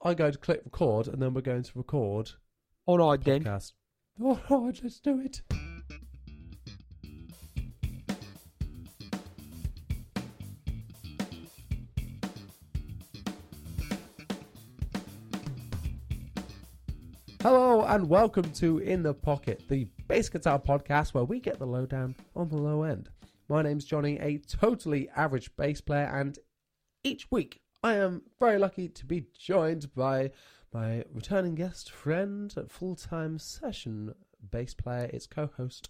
I go to click record, and then we're going to record All right then. podcast. All right, let's do it. Hello and welcome to In the Pocket, the bass guitar podcast where we get the lowdown on the low end. My name's Jonny, a totally average bass player, and each week I am very lucky to be joined by my returning guest, friend, full time session bass player, its co host,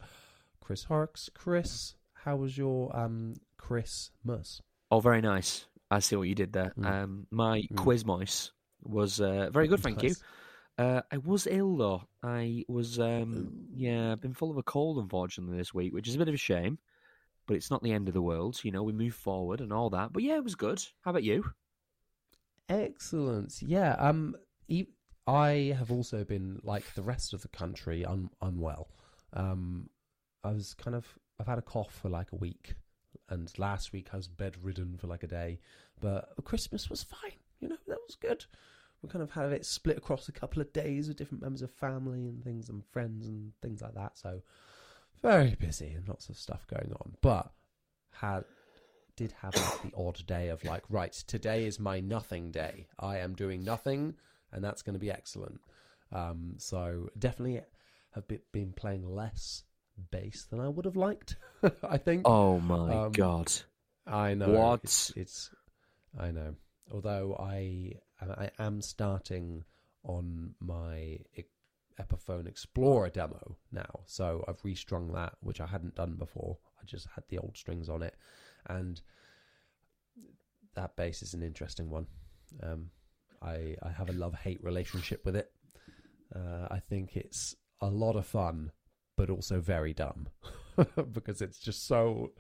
Chris Horrocks. Chris, how was your um Christmas? Oh, very nice. I see what you did there. Mm. Um, my Mm. quiz mouse was uh, very good, thank you. Uh, I was ill though. I was, um, yeah, I've been full of a cold unfortunately this week, which is a bit of a shame. But it's not the end of the world, you know. We move forward and all that. But yeah, it was good. How about you? Excellent. Yeah. Um. I have also been like the rest of the country, un- unwell. Um. I was kind of. I've had a cough for like a week, and last week I was bedridden for like a day. But Christmas was fine. You know that was good. We kind of had it split across a couple of days with different members of family and things and friends and things like that. So very busy and lots of stuff going on. But had did have like the odd day of like, right, today is my nothing day. I am doing nothing, and that's going to be excellent. Um, so definitely have been playing less bass than I would have liked. I think. Oh my Um, god! I know What? It's, it's I know. Although I I am starting on my Epiphone Explorer demo now, so I've restrung that, which I hadn't done before. I just had the old strings on it, and that bass is an interesting one. Um, I I have a love hate relationship with it. Uh, I think it's a lot of fun, but also very dumb because it's just so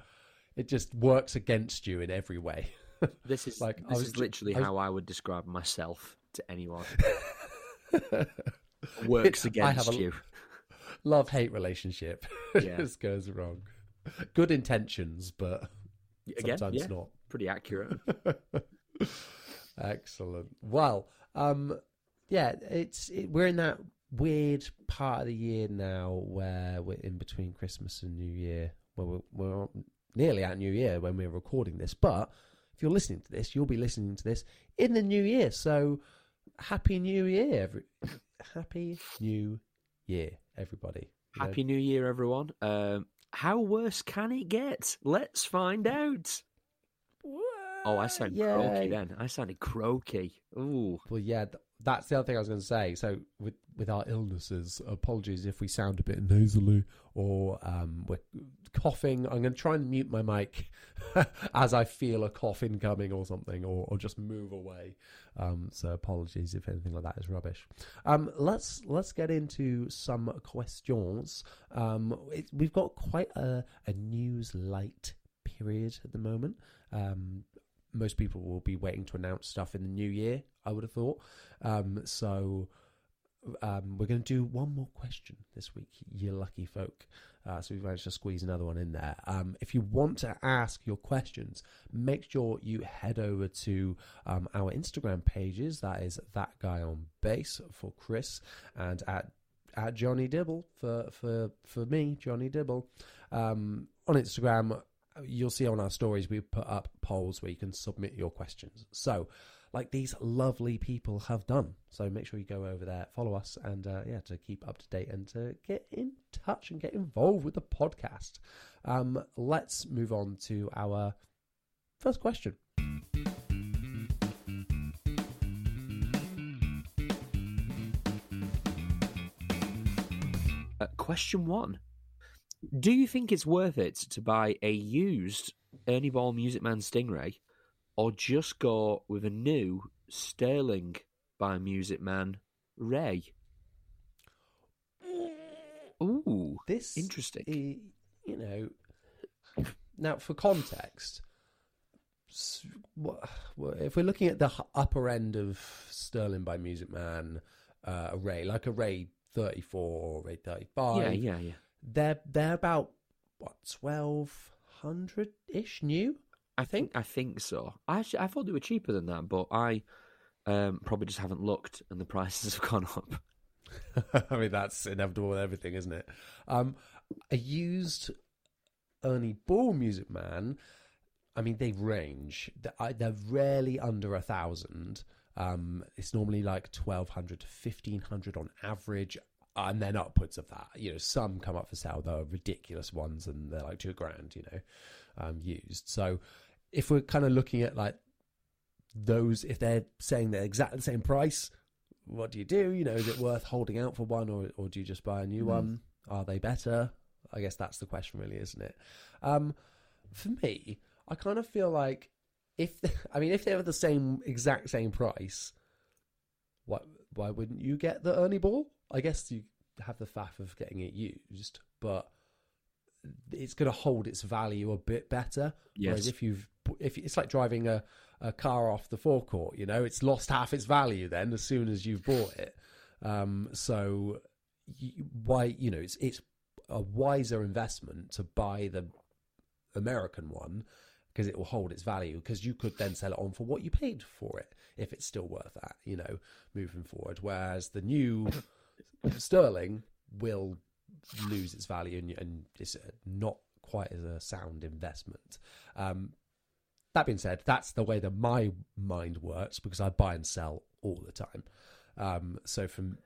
it just works against you in every way. This is like, I this was is literally I was- how I would describe myself to anyone. Works against you. love hate relationship. Yeah. it just goes wrong. Good intentions, but Again, sometimes yeah, not. pretty accurate. Excellent. Well, um, yeah, it's it, we're in that weird part of the year now where we're in between Christmas and New Year. Where we're, we're nearly at New Year when we're recording this, but if you're listening to this, you'll be listening to this in the New Year. So, happy New Year, every happy New Year, everybody. You know, Happy New Year, everyone. Um, how worse can it get? Let's find out. Oh, I sound Yay. croaky then. I sounded croaky. Ooh. Well, yeah, th- that's the other thing I was going to say. So, with with our illnesses, apologies if we sound a bit nasally or um, we're coughing. I'm going to try and mute my mic as I feel a cough incoming or something, or, or just move away. Um, so, apologies if anything like that is rubbish. Um, let's let's get into some questions. Um, it, we've got quite a, a news light period at the moment. Um, most people will be waiting to announce stuff in the new year. I would have thought. Um, so um, we're going to do one more question this week, you lucky folk. Uh, so we've managed to squeeze another one in there. Um, if you want to ask your questions, make sure you head over to um, our Instagram pages. That is that guy on bass for Chris, and at at Jonny Dibble for for for me, Jonny Dibble. Um, on Instagram, you'll see on our stories we put up polls where you can submit your questions. So, like these lovely people have done. So make sure you go over there, follow us, and uh, yeah, to keep up to date and to get in touch and get involved with the podcast. Um, let's move on to our first question. Uh, question one. Do you think it's worth it to buy a used Ernie Ball Music Man Stingray or just go with a new Sterling by Music Man Ray? Ooh, This Interesting. i- you know, now for context, s- wha- wha- if we're looking at the upper end of Sterling by Music Man uh, array, like array thirty four, array thirty five, yeah, yeah, yeah. they're they're about what twelve hundred ish new. I think I think so. I actually, I thought they were cheaper than that, but I Um, probably just haven't looked, and the prices have gone up. I mean, that's inevitable with everything, isn't it? Um, a used Ernie Ball Music Man. I mean, they range. They're, rarely under a thousand. Um, it's normally like twelve hundred to fifteen hundred on average, and then upwards of that. You know, some come up for sale. They're ridiculous ones, and they're like two grand. You know, um, used. So, if we're kind of looking at like those, if they're saying they're exactly the same price, what do you do? You know, is it worth holding out for one, or or do you just buy a new Mm. one? Are they better? I guess that's the question, really, isn't it? Um, for me, I kind of feel like if I mean if they were the same exact same price, why why wouldn't you get the Ernie Ball? I guess you have the faff of getting it used, but it's going to hold its value a bit better. Whereas Yes. if you've if it's like driving a, a car off the forecourt, you know, it's lost half its value then as soon as you've bought it. Um, so why you know it's it's a wiser investment to buy the American one because it will hold its value because you could then sell it on for what you paid for it if it's still worth that, you know, moving forward. Whereas the new sterling will lose its value and, and it's not quite as a sound investment. Um, that being said, that's the way that my mind works because I buy and sell all the time. Um, so from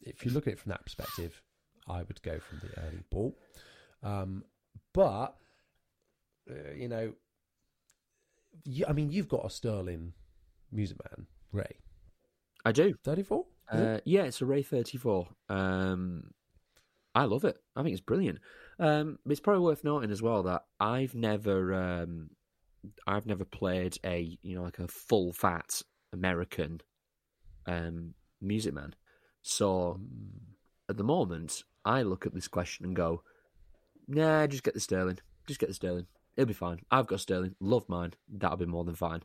if you look at it from that perspective, I would go from the Ernie Ball. Um, but uh, you know, you, I mean, you've got a Sterling Music Man, Ray, I do. thirty-four. Uh, yeah, it's a Ray 34. Um, I love it. I think it's brilliant. Um, it's probably worth noting as well that I've never, um, I've never played a you know like a full fat American um, music man. So at the moment, I look at this question and go, "Nah, just get the Sterling. Just get the Sterling. It'll be fine. I've got Sterling. Love mine. That'll be more than fine."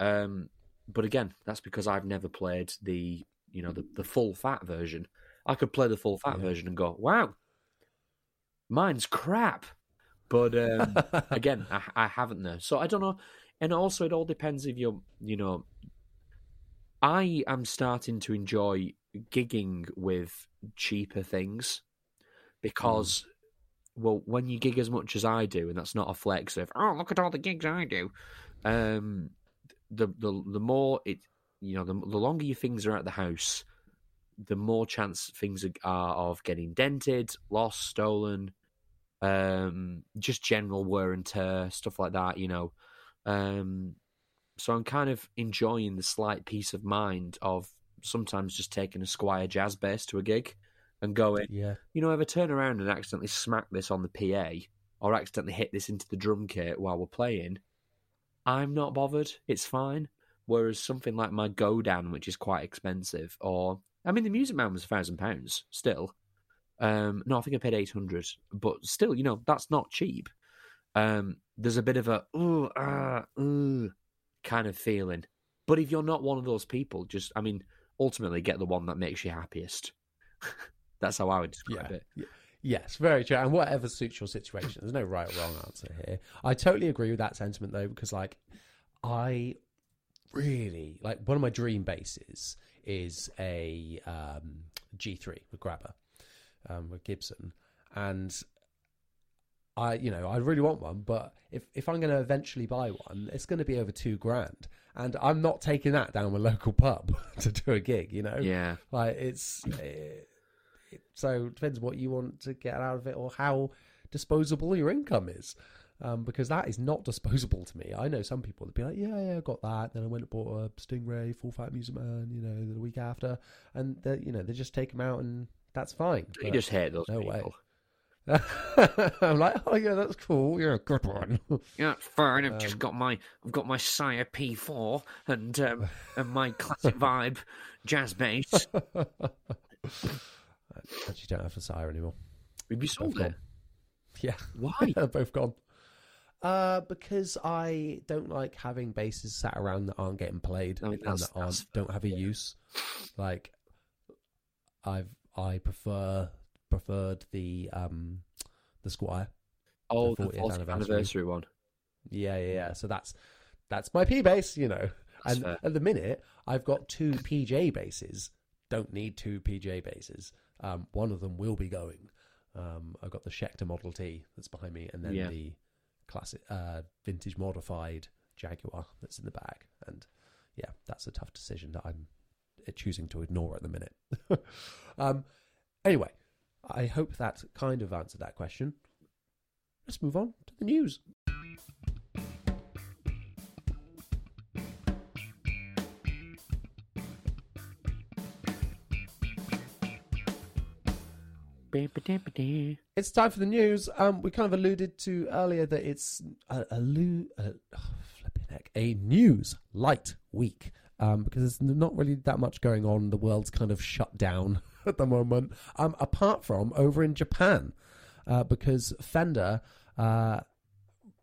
Um, but again, that's because I've never played the you know the, the full fat version. I could play the full fat Yeah. version and go, "Wow, mine's crap." But um, again, I, I haven't there, so I don't know. And also, it all depends if you're, you know, I am starting to enjoy gigging with cheaper things because, well, when you gig as much as I do, and that's not a flex of, oh, look at all the gigs I do. Um, the the the more it, you know, the the longer your things are at the house, the more chance things are of getting dented, lost, stolen, um, just general wear and tear, stuff like that. You know, um, so I'm kind of enjoying the slight peace of mind of sometimes just taking a Squier jazz bass to a gig and going, yeah, you know, if I turn around and accidentally smack this on the PA or accidentally hit this into the drum kit while we're playing, I'm not bothered. It's fine. Whereas something like my Godin, which is quite expensive, or I mean, the Music Man was a thousand pounds still. Um, no, I think I paid eight hundred, but still, you know, that's not cheap. Um, there's a bit of a ooh ah ooh kind of feeling. But if you're not one of those people, just I mean, ultimately get the one that makes you happiest. That's how I would describe Yeah. it. Yes, very true. And whatever suits your situation, there's no right or wrong answer here. I totally agree with that sentiment though, because like I really like one of my dream bases is a um, G3 with Grabber um, with Gibson, and I, you know, I really want one, but if if I'm going to eventually buy one, it's going to be over two grand, and I'm not taking that down a local pub to do a gig. You know, Yeah. like it's eh, it, so it depends what you want to get out of it or how disposable your income is. Um, because that is not disposable to me. I know some people would be like, "Yeah, yeah, I got that." Then I went and bought a Stingray full fat Music Man, you know, the week after, and they, you know they just take them out and that's fine. You just hate those no way. people. I'm like, "Oh yeah, that's cool. You're a good one." Yeah, it's fine. I've Um, just got my I've got my Sire P4 and um, and my classic vibe jazz bass. Actually, don't have a sire anymore. We'd be sold gone. it. Yeah, Why? they're both gone. Uh, because I don't like having basses sat around that aren't getting played I mean, and that aren't don't have a use. Like, I've I prefer preferred the um the Squier. Oh, the the 40th 40th anniversary. anniversary one. Yeah, yeah, yeah. So that's that's my P bass, you know. and fair. at the minute, I've got two PJ bases. Don't need two PJ bases. Um, one of them will be going. Um, I've got the Schecter Model T that's behind me, and then Yeah. the classic uh, vintage modified Jaguar that's in the bag. And yeah, that's a tough decision that I'm choosing to ignore at the minute. um, anyway, I hope that kind of answered that question. Let's move on to the news. It's time for the news. Um, we kind of alluded to earlier that it's a, a, a, flipping heck, a news light week um, because there's not really that much going on. The world's kind of shut down at the moment, um, apart from over in Japan, uh, because Fender uh,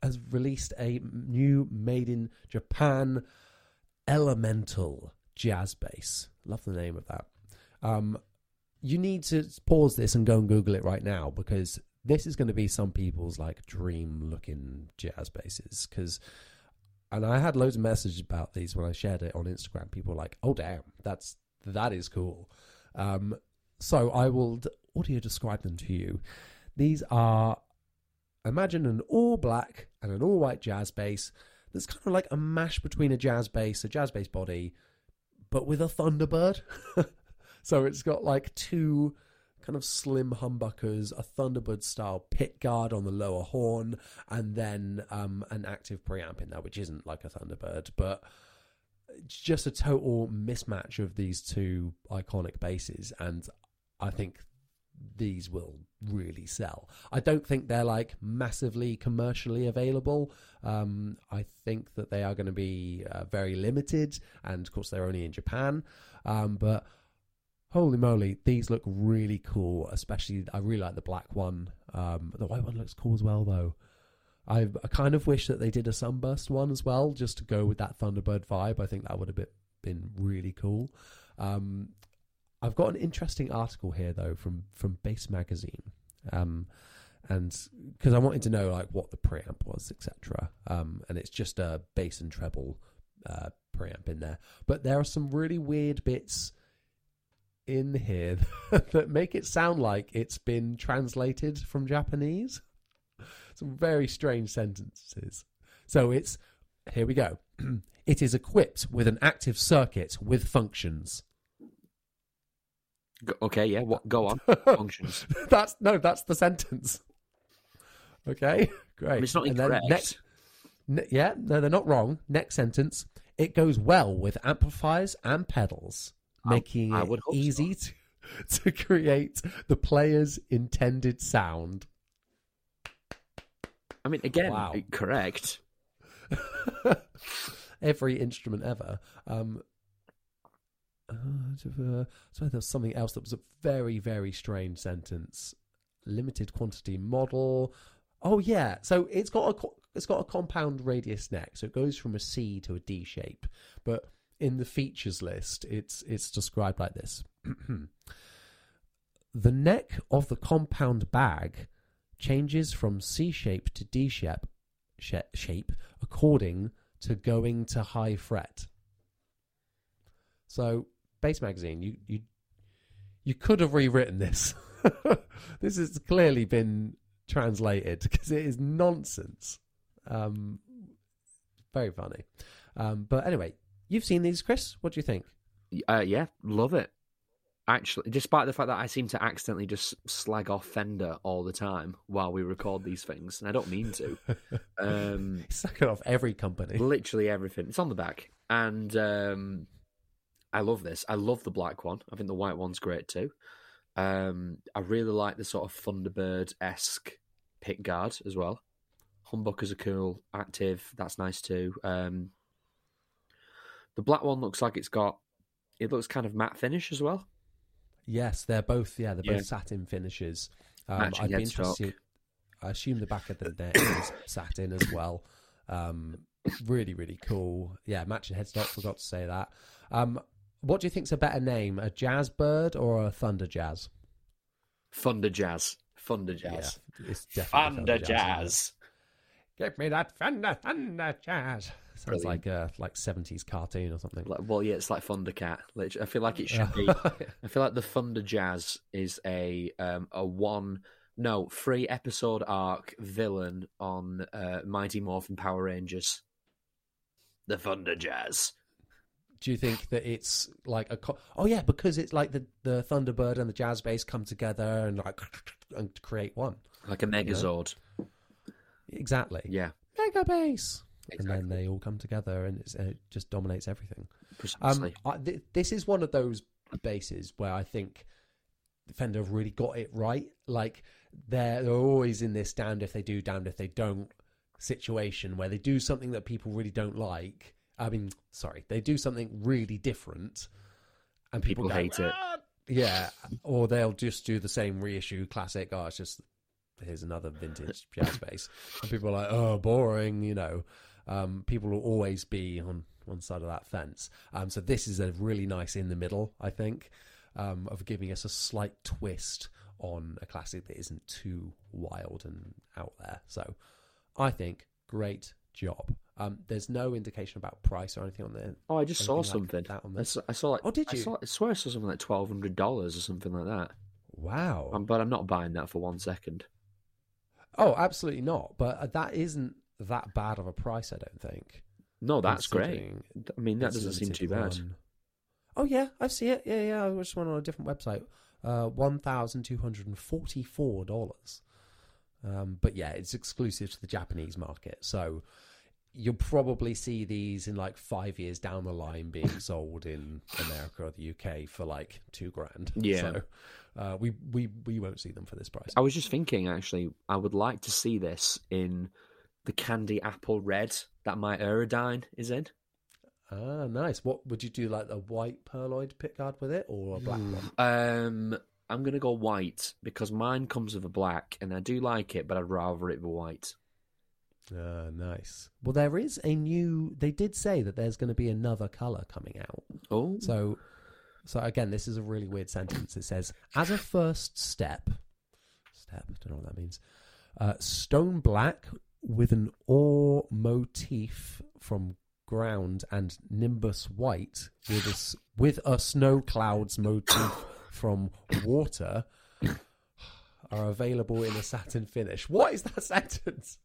has released a new made in Japan elemental jazz bass. Love the name of that. Um, you need to pause this and go and Google it right now because this is going to be some people's like dream looking jazz basses. Because, and I had loads of messages about these when I shared it on Instagram. People were like, "Oh damn, that's that is cool." Um, so I will d- audio describe them to you. These are imagine an all black and an all white jazz bass that's kind of like a mash between a jazz bass, a jazz bass body, but with a Thunderbird. so it's got like two kind of slim humbuckers, a Thunderbird style pick guard on the lower horn, and then um, an active preamp in there, which isn't like a Thunderbird, but it's just a total mismatch of these two iconic basses. And I think these will really sell. I don't think they're like massively commercially available. Um, I think that they are going to be uh, very limited, and of course they're only in Japan. Um, but holy moly, these look really cool. Especially, I really like the black one. Um, the white one looks cool as well, though. I, I kind of wish that they did a sunburst one as well, just to go with that Thunderbird vibe. I think that would have been, been really cool. Um, I've got an interesting article here though from from Bass Magazine, um, and because I wanted to know like what the preamp was, etc. Um, and it's just a bass and treble uh, preamp in there, but there are some really weird bits in here that make it sound like it's been translated from Japanese. Some very strange sentences. So it's here we go. it is equipped with an active circuit with functions. Go- okay, yeah. What? Go on. Functions. that's no, that's the sentence. Okay, great. I mean, it's not incorrect. next- ne- yeah, no, they're not wrong. Next sentence. It goes well with amplifiers and pedals, making I it would hope so. easy to, to create the player's intended sound. I mean, again, Wow. correct. Every instrument ever. Um, uh, so there's something else that was a very, very strange sentence. Limited quantity model. Oh yeah, so it's got a it's got a compound radius neck, so it goes from a C to a D shape. But in the features list, it's it's described like this: the neck of the compound bag changes from C shape to D shape shape according to going to high fret. So, Bass Magazine, you you you could have rewritten this. this has clearly been translated because it is nonsense. Um, very funny. Um, but anyway, you've seen these, Chris. What do you think? Uh, yeah, love it. Actually, despite the fact that I seem to accidentally just slag off Fender all the time while we record these things, and I don't mean to. um, Sucking off every company. literally everything. It's on the back, and um, I love this. I love the black one. I think the white one's great too. Um, I really like the sort of Thunderbird esque pick guard as well. Humbuckers are cool, active. That's nice too. Um, the black one looks like it's got. It looks kind of matte finish as well. Yes, they're both. Yeah, they're Yeah. both satin finishes. Um, I'd be interested. I assume the back of the neck is satin as well. Um, really, really cool. Yeah, matching headstock. Forgot to say that. Um, what do you think's a better name, a jazz bird or a thunder jazz? Thunder Jazz. Thunder Jazz. Yeah, it's definitely Thunder Jazz. Give me that thunder, thunder jazz. Sounds Brilliant. like a like seventies cartoon or something. Like, well, yeah, it's like Thundercat. Literally, I feel like it should be. I feel like the Thunder Jazz is a um, a one no three episode arc villain on uh, Mighty Morphin Power Rangers. The Thunder Jazz. Do you think that it's like a? Co- oh yeah, because it's like the the Thunderbird and the Jazz Bass come together and like and create one. Like a Megazord. Exactly. Yeah, Mega Bass. exactly. And then they all come together and it's, uh, it just dominates everything. Precisely. Um, I, th- this is one of those bases where I think Fender have really got it right. Like they're, they're always in this damned if they do, damned if they don't situation where they do something that people really don't like. I mean, sorry, they do something really different, and people, People go, hate it. "Ah!" Yeah, or they'll just do the same reissue classic. Oh, it's just here's another vintage jazz bass, and people are like, oh, boring. You know, um, people will always be on one side of that fence. Um, so this is a really nice in the middle, I think, um, of giving us a slight twist on a classic that isn't too wild and out there. So I think great job. Um, there's no indication about price or anything on there. oh, I just saw like something. that on I saw, I saw like. Oh, did I, you? saw, I swear I saw something like twelve hundred dollars or something like that. Wow. Um, but I'm not buying that for one second. Oh, absolutely not. But uh, that isn't that bad of a price, I don't think. No, that's great. I mean, that doesn't seem too bad. run. Oh yeah, I see it. Yeah, yeah. I just went on a different website. Uh, one thousand two hundred and forty-four dollars. Um, but yeah, it's exclusive to the Japanese market, so you'll probably see these in like five years down the line being sold in America or the UK for like two grand. Yeah. so uh, we we we won't see them for this price. I was just thinking, actually, I would like to see this in the candy apple red that my Aerodyne is in. Ah, nice. What would you do? Like a white pearloid pickguard with it, or a black one? Um, I'm gonna go white because mine comes with a black, and I do like it, but I'd rather it be white. Ah, nice. Well, there is a new. They did say that there's going to be another color coming out. Oh, So, so again, this is a really weird sentence. It says, as a first step, step. I Don't know what that means. Uh, stone black with an ore motif from ground and nimbus white with a, with a snow clouds motif from water are available in a satin finish. What is that sentence?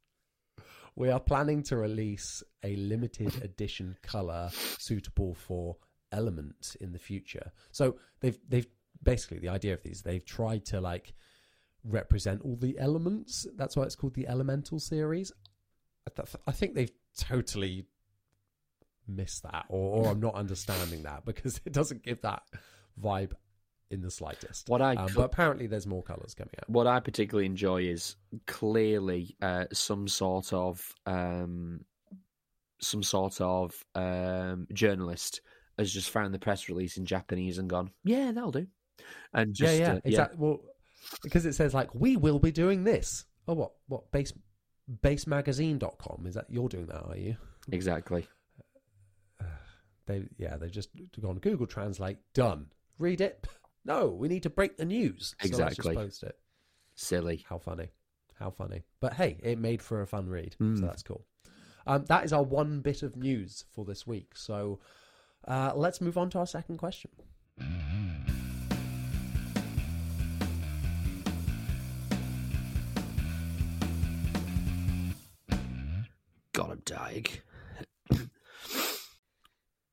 We are planning to release a limited edition color suitable for element in the future. So they've they've basically the idea of these they've tried to like represent all the elements. That's why it's called the Elemental series. I, th- I think they've totally missed that, or, or I'm not understanding that because it doesn't give that vibe in the slightest. what I Um, but apparently, there's more colors coming out. what I particularly enjoy is clearly uh, some sort of um, some sort of um, journalist has just found the press release in Japanese and gone, yeah, that'll do, and just yeah, yeah, uh, exactly. Well, because it says like we will be doing this. Oh, what? What? Base bassmagazine.com is that you're doing that? Are you? exactly. They yeah, they just gone Google Translate. Done. Read it. No, we need to break the news. So Exactly. just post it. Silly. How funny. How funny. But hey, it made for a fun read. Mm. So that's cool. Um, that is our one bit of news for this week. So uh, let's move on to our second question. Got him dying.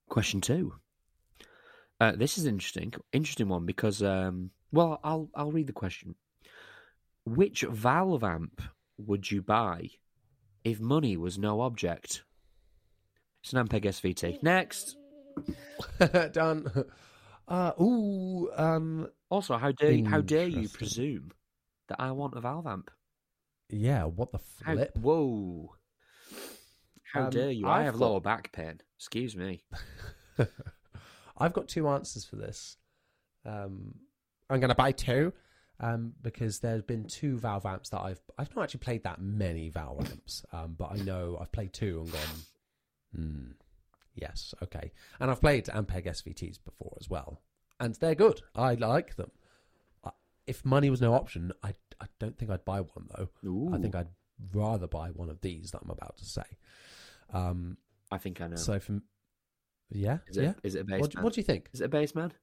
Question two. Uh, this is interesting. Interesting one because, um, well, I'll I'll read the question. Which valve amp would you buy if money was no object? It's an Ampeg SVT. Next. Done. Uh, ooh, um, Also, how dare how dare you Interesting. presume that I want a valve amp? yeah, what the How, flip? whoa! How Um, dare you? I I've have got- lower back pain. Excuse me. I've got two answers for this. Um, I'm going to buy two um, because there's been two Valve amps that I've I've not actually played that many Valve amps, um, but I know I've played two and gone, hmm, yes, okay, and I've played Ampeg SVTs before as well, and they're good. I like them. I- If money was no option, I I don't think I'd buy one though. I think I'd rather buy one of these that I'm about to say. Um, I think I know. So from yeah, is it? yeah. Is it a bass What, what do you think? Is it a bass man?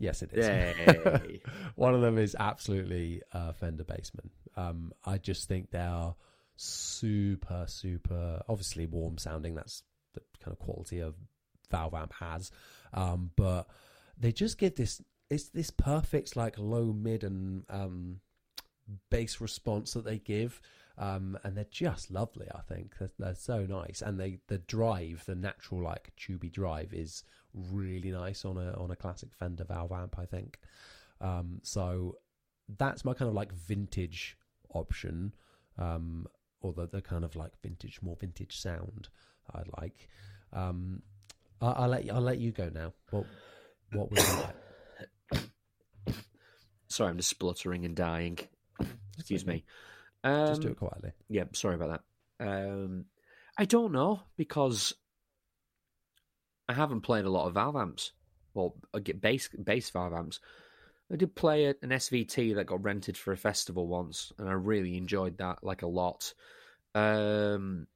Yes, it is. Yay. One of them is absolutely uh, Fender Bassman. Um, I just think they are super, super, obviously warm sounding. That's the kind of quality of Valve Amp has. Um, but they just give this, it's this perfect, like low, mid, and um, bass response that they give. Um, and they're just lovely. I think they're, they're so nice, and they the drive, the natural like tubey drive, is really nice on a on a classic Fender Valve amp. I think. Um, so that's my kind of like vintage option, um, or the, the kind of like vintage, more vintage sound I like. Um, I, I'll let you, I'll let you go now. What what you like? Sorry, I'm just spluttering and dying. Excuse me. Um, Just do it quietly. Yeah, sorry about that. Um, I don't know because I haven't played a lot of Valve amps. Well, I get bass bass Valve amps. I did play an SVT that got rented for a festival once, and I really enjoyed that like a lot. Um,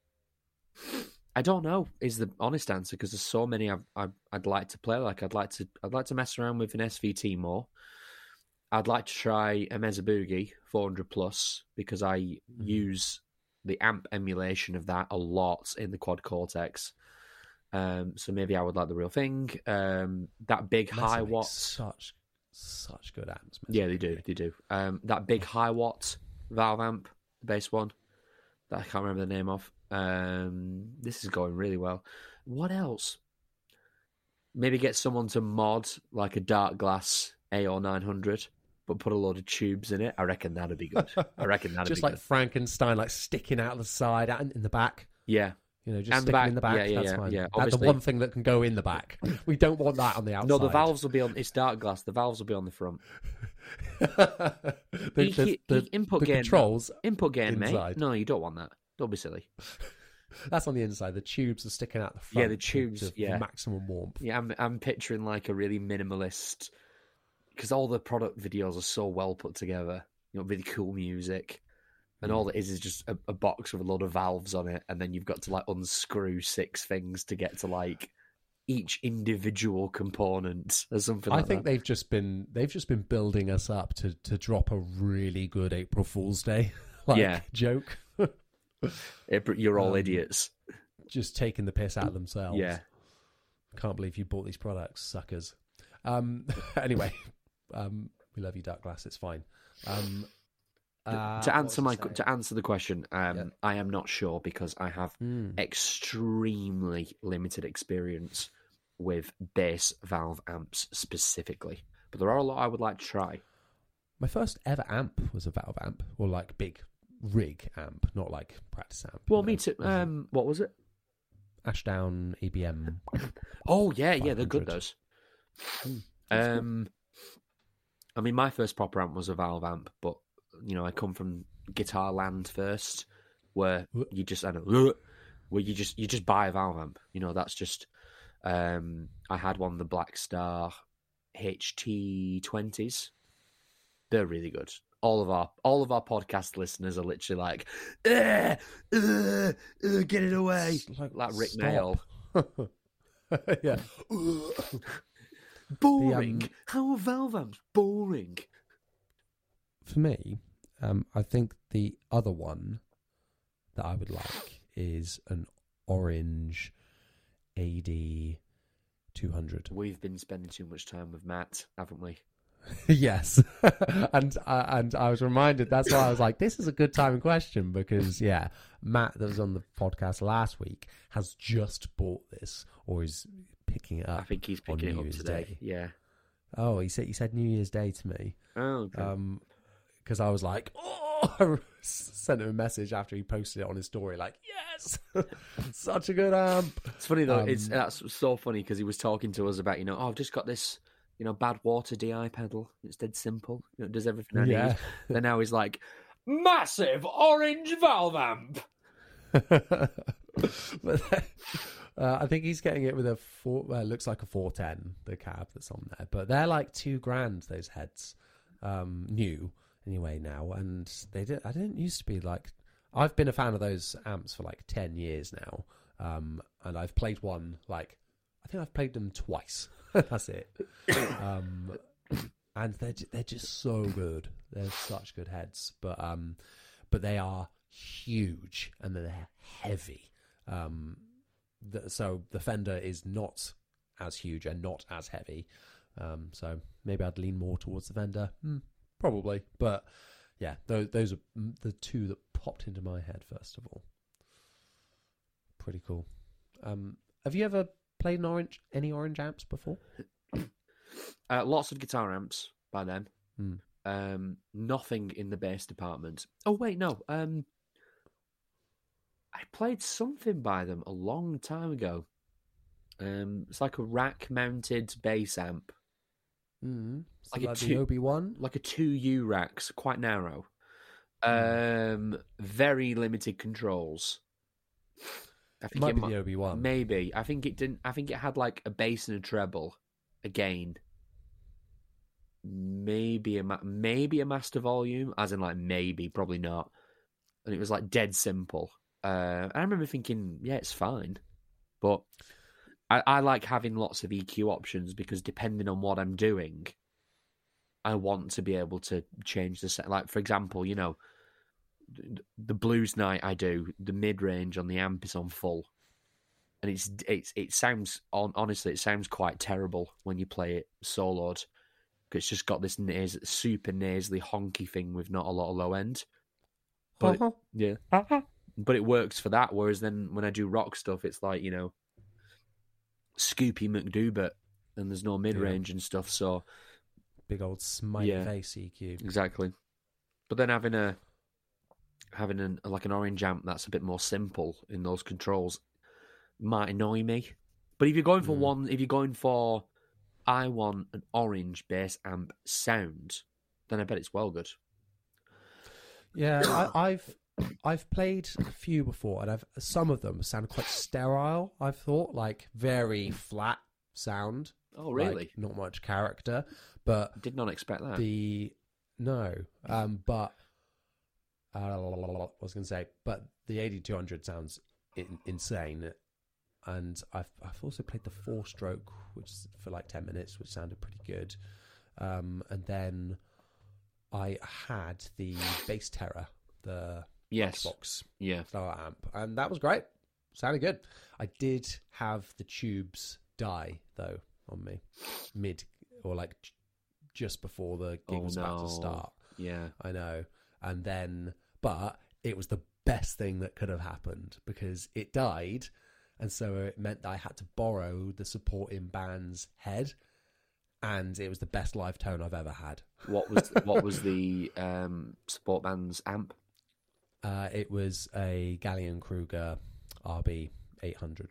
I don't know is the honest answer because there's so many I've, I've, I'd like to play. Like I'd like to I'd like to mess around with an SVT more. I'd like to try a Mesa Boogie 400 plus because I use the amp emulation of that a lot in the Quad Cortex. Um, so maybe I would like the real thing. Um, that big Mesa Hiwatt, such such good amps. Mesa yeah, they do, they do. Um, that big Hiwatt valve amp, the bass one, that I can't remember the name of. Um, this is going really well. What else? Maybe get someone to mod like a Darkglass AO 900, but put a load of tubes in it. I reckon that'd be good. I reckon that'd just be like good. Frankenstein, like sticking out of the side and in the back. Yeah, You know, just And the back. in the back. Yeah, yeah, that's yeah, fine. yeah. That's the one thing that can go in the back. We don't want that on the outside. no, the valves will be on. It's Darkglass. The valves will be on the front. the, the, the, e- input the gain, controls. Input gain, mate. No, you don't want that. Don't be silly. That's on the inside. The tubes are sticking out the front. Yeah, the tubes, yeah. maximum warmth. Yeah, I'm I'm picturing like a really minimalist because all the product videos are so well put together. You know, really cool music, and all it is is just a, a box with a lot of valves on it, and then you've got to like unscrew six things to get to like each individual component or something. I like think that. they've just been they've just been building us up to to drop a really good April Fool's Day like Yeah. joke. You're all um, idiots. just taking the piss out of themselves. Yeah. Can't believe you bought these products, suckers. Um, anyway, um, we love you, Darkglass. It's fine. Um, uh, to answer my to answer the question, um, Yeah. I am not sure because I have Hmm. extremely limited experience with bass valve amps specifically. But there are a lot I would like to try. My first ever amp was a Valve amp, or like big rig amp, not like practice amp. Well, you me know. too. Was Um, what was it? Ashdown ABM. Oh yeah, yeah, they're good 500. those. Hmm, good. Um, I mean, my first proper amp was a valve amp, but you know, I come from guitar land first, where you just I know where you just you just buy a valve amp. You know, that's just. Um, I had one the Blackstar HT twenties. They're really good. All of our all of our podcast listeners are literally like, "Eh, uh, uh, get it away, like, like Rick. Mail. yeah. Boring. um, How are valve amps boring? For me, um, I think the other one that I would like is an orange AD 200. We've been spending too much time with Matt, haven't we? yes, and uh, and I was reminded. That's why I was like, "This is a good time in question," because yeah, Matt that was on the podcast last week has just bought this or is picking it up. I think he's picking it New up Year's today. Day. Yeah. Oh, he said he said New Year's Day to me. Oh, okay. Um, because I was like, oh, I sent him a message after he posted it on his story, like, yes, such a good amp. it's funny though. it's um, that's so funny because he was talking to us about you know, oh, I've just got this, you know, bad water DI pedal. It's dead simple. You know, it does everything I Yeah. need. And now he's like, massive orange valve amp. but uh, I think he's getting it with a four. Looks like a four ten, the cab that's on there, but they're like two grand. Those heads, um, new anyway now, and they did. I didn't used to be like. I've been a fan of those amps for like ten years now. um, and I've played one like I think I've played them twice. That's it. um, and they're they're just so good. They're such good heads, but um, but they are huge and they're heavy. Um, the, so the Fender is not as huge and not as heavy. Um, so maybe I'd lean more towards the Fender, hmm, probably. But yeah, those those are mm, the two that popped into my head first of all. Pretty cool. Um, have you ever played an orange any orange amps before? Uh, lots of guitar amps by them. Hmm. Um, nothing in the bass department. Oh wait, no. Um, I played something by them a long time ago. Um, it's like a rack-mounted bass amp, Mm, so Like a like two- OB1. like a two U racks, quite narrow. Um, very limited controls. I It might be mi- the OB1. Maybe. I think it didn't. I think it had like a bass and a treble, again. Maybe a ma- maybe a master volume, as in like maybe, probably not. And it was like dead simple. Uh, I remember thinking, yeah, it's fine, but I, I like having lots of EQ options because depending on what I'm doing, I want to be able to change the set. Like for example, you know, the blues night I do, the mid range on the amp is on full, and it's it's it sounds on honestly it sounds quite terrible when you play it soloed. It's just got this nas- super nasally honky thing with not a lot of low end. But Uh-huh. yeah, but it works for that. Whereas then when I do rock stuff, it's like you know, Scoopy McDoobert, and there's no mid range and stuff. So Big old smiley Yeah. face EQ. Exactly. But then having a having an like an orange amp that's a bit more simple in those controls might annoy me. But if you're going for Mm. one, if you're going for I want an orange bass amp sound, then I bet it's well good. Yeah, I, I've I've played a few before, and I've some of them sound quite sterile. I've thought like very flat sound. Oh, like, really? not much character, but Did not expect that. the no, um, but uh, what was going to say, but the AD two hundred sounds in, insane, and I've I've also played the four stroke, which for like ten minutes, which sounded pretty good, um, and then I had the bass terror, the yes. box, Yeah. slower amp, and that was great. Sounded good. I did have the tubes die though on me, mid or like j- just before the gig Oh, was about no. to start. Yeah. I know, and then but it was the best thing that could have happened because it died, and so it meant that I had to borrow the supporting band's head, and it was the best live tone I've ever had. What was what was the um, support band's amp? Uh, it was a Gallien-Krueger RB 800.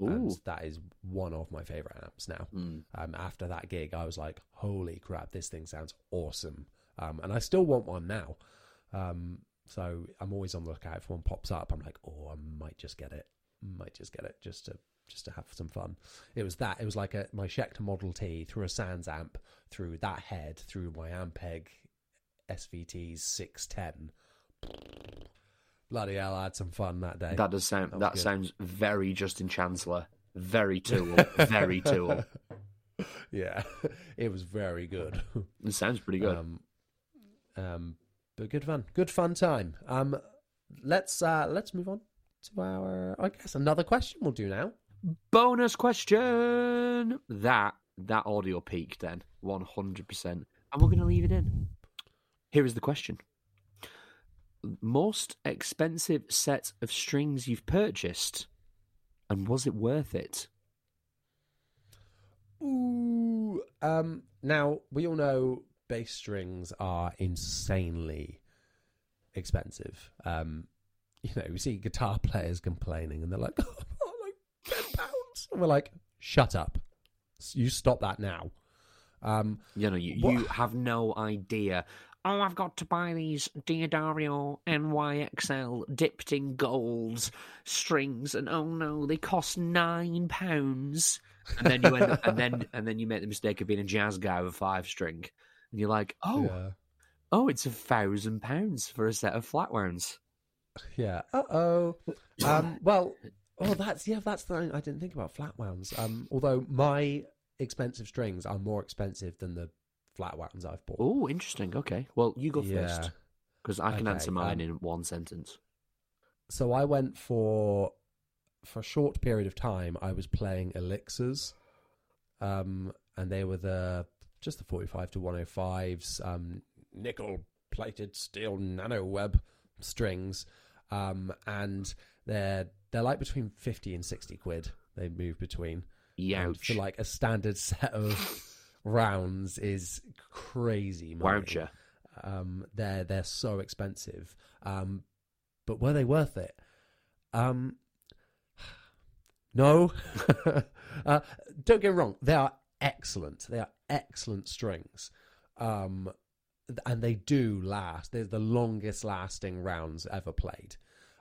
And that is one of my favorite amps now. Mm. Um, after that gig, I was like, "Holy crap, this thing sounds awesome!" Um, and I still want one now. Um, so I'm always on the lookout if one pops up. I'm like, "Oh, I might just get it. Might just get it just to just to have some fun." It was that. It was like a my Schecter Model T through a SansAmp, through that head, through my Ampeg SVT's 610. Bloody hell, I had some fun that day. That does sound. That That, sounds very Justin Chancellor. Very Tool. very Tool. yeah, it was very good. It sounds pretty good. Um, um, but good fun, good fun time. Um, let's uh, let's move on to our, I guess, another question we'll do now. Bonus question. That that audio peak then, one hundred percent, and we're going to leave it in. Here is the question: Most expensive set of strings you've purchased, and was it worth it? Ooh, um, now we all know bass strings are insanely expensive. Um, you know, we see guitar players complaining, and they're like, "Oh, like ten pounds," and we're like, "Shut up! You stop that now." Um, You know, you, you have no idea. Oh, I've got to buy these D'Addario NYXL dipped in gold strings, and oh no, they cost nine pounds. And then you end up, and then and then you make the mistake of being a jazz guy with a five string, and you're like, oh, yeah. oh, it's a thousand pounds for a set of flat wounds. Yeah. Uh oh. Um, well, Oh, that's yeah, that's the thing I didn't think about flat wounds. Um, although my expensive strings are more expensive than the flat wounds I've bought. Oh, interesting. Okay. Well, you go Yeah. first because I can Okay, answer mine um, in one sentence. So I went for for a short period of time. I was playing elixirs, um, and they were the just the forty five to one hundred fives, um, nickel plated steel nano web strings, um, and they're they're like between fifty and sixty quid. They move between. Yeah, Youch. for like a standard set of rounds is crazy money. Um, they're they're so expensive. Um, but were they worth it? Um, no. uh, don't get me wrong. They are excellent. They are excellent strings. Um, and they do last. They're the longest lasting rounds ever played.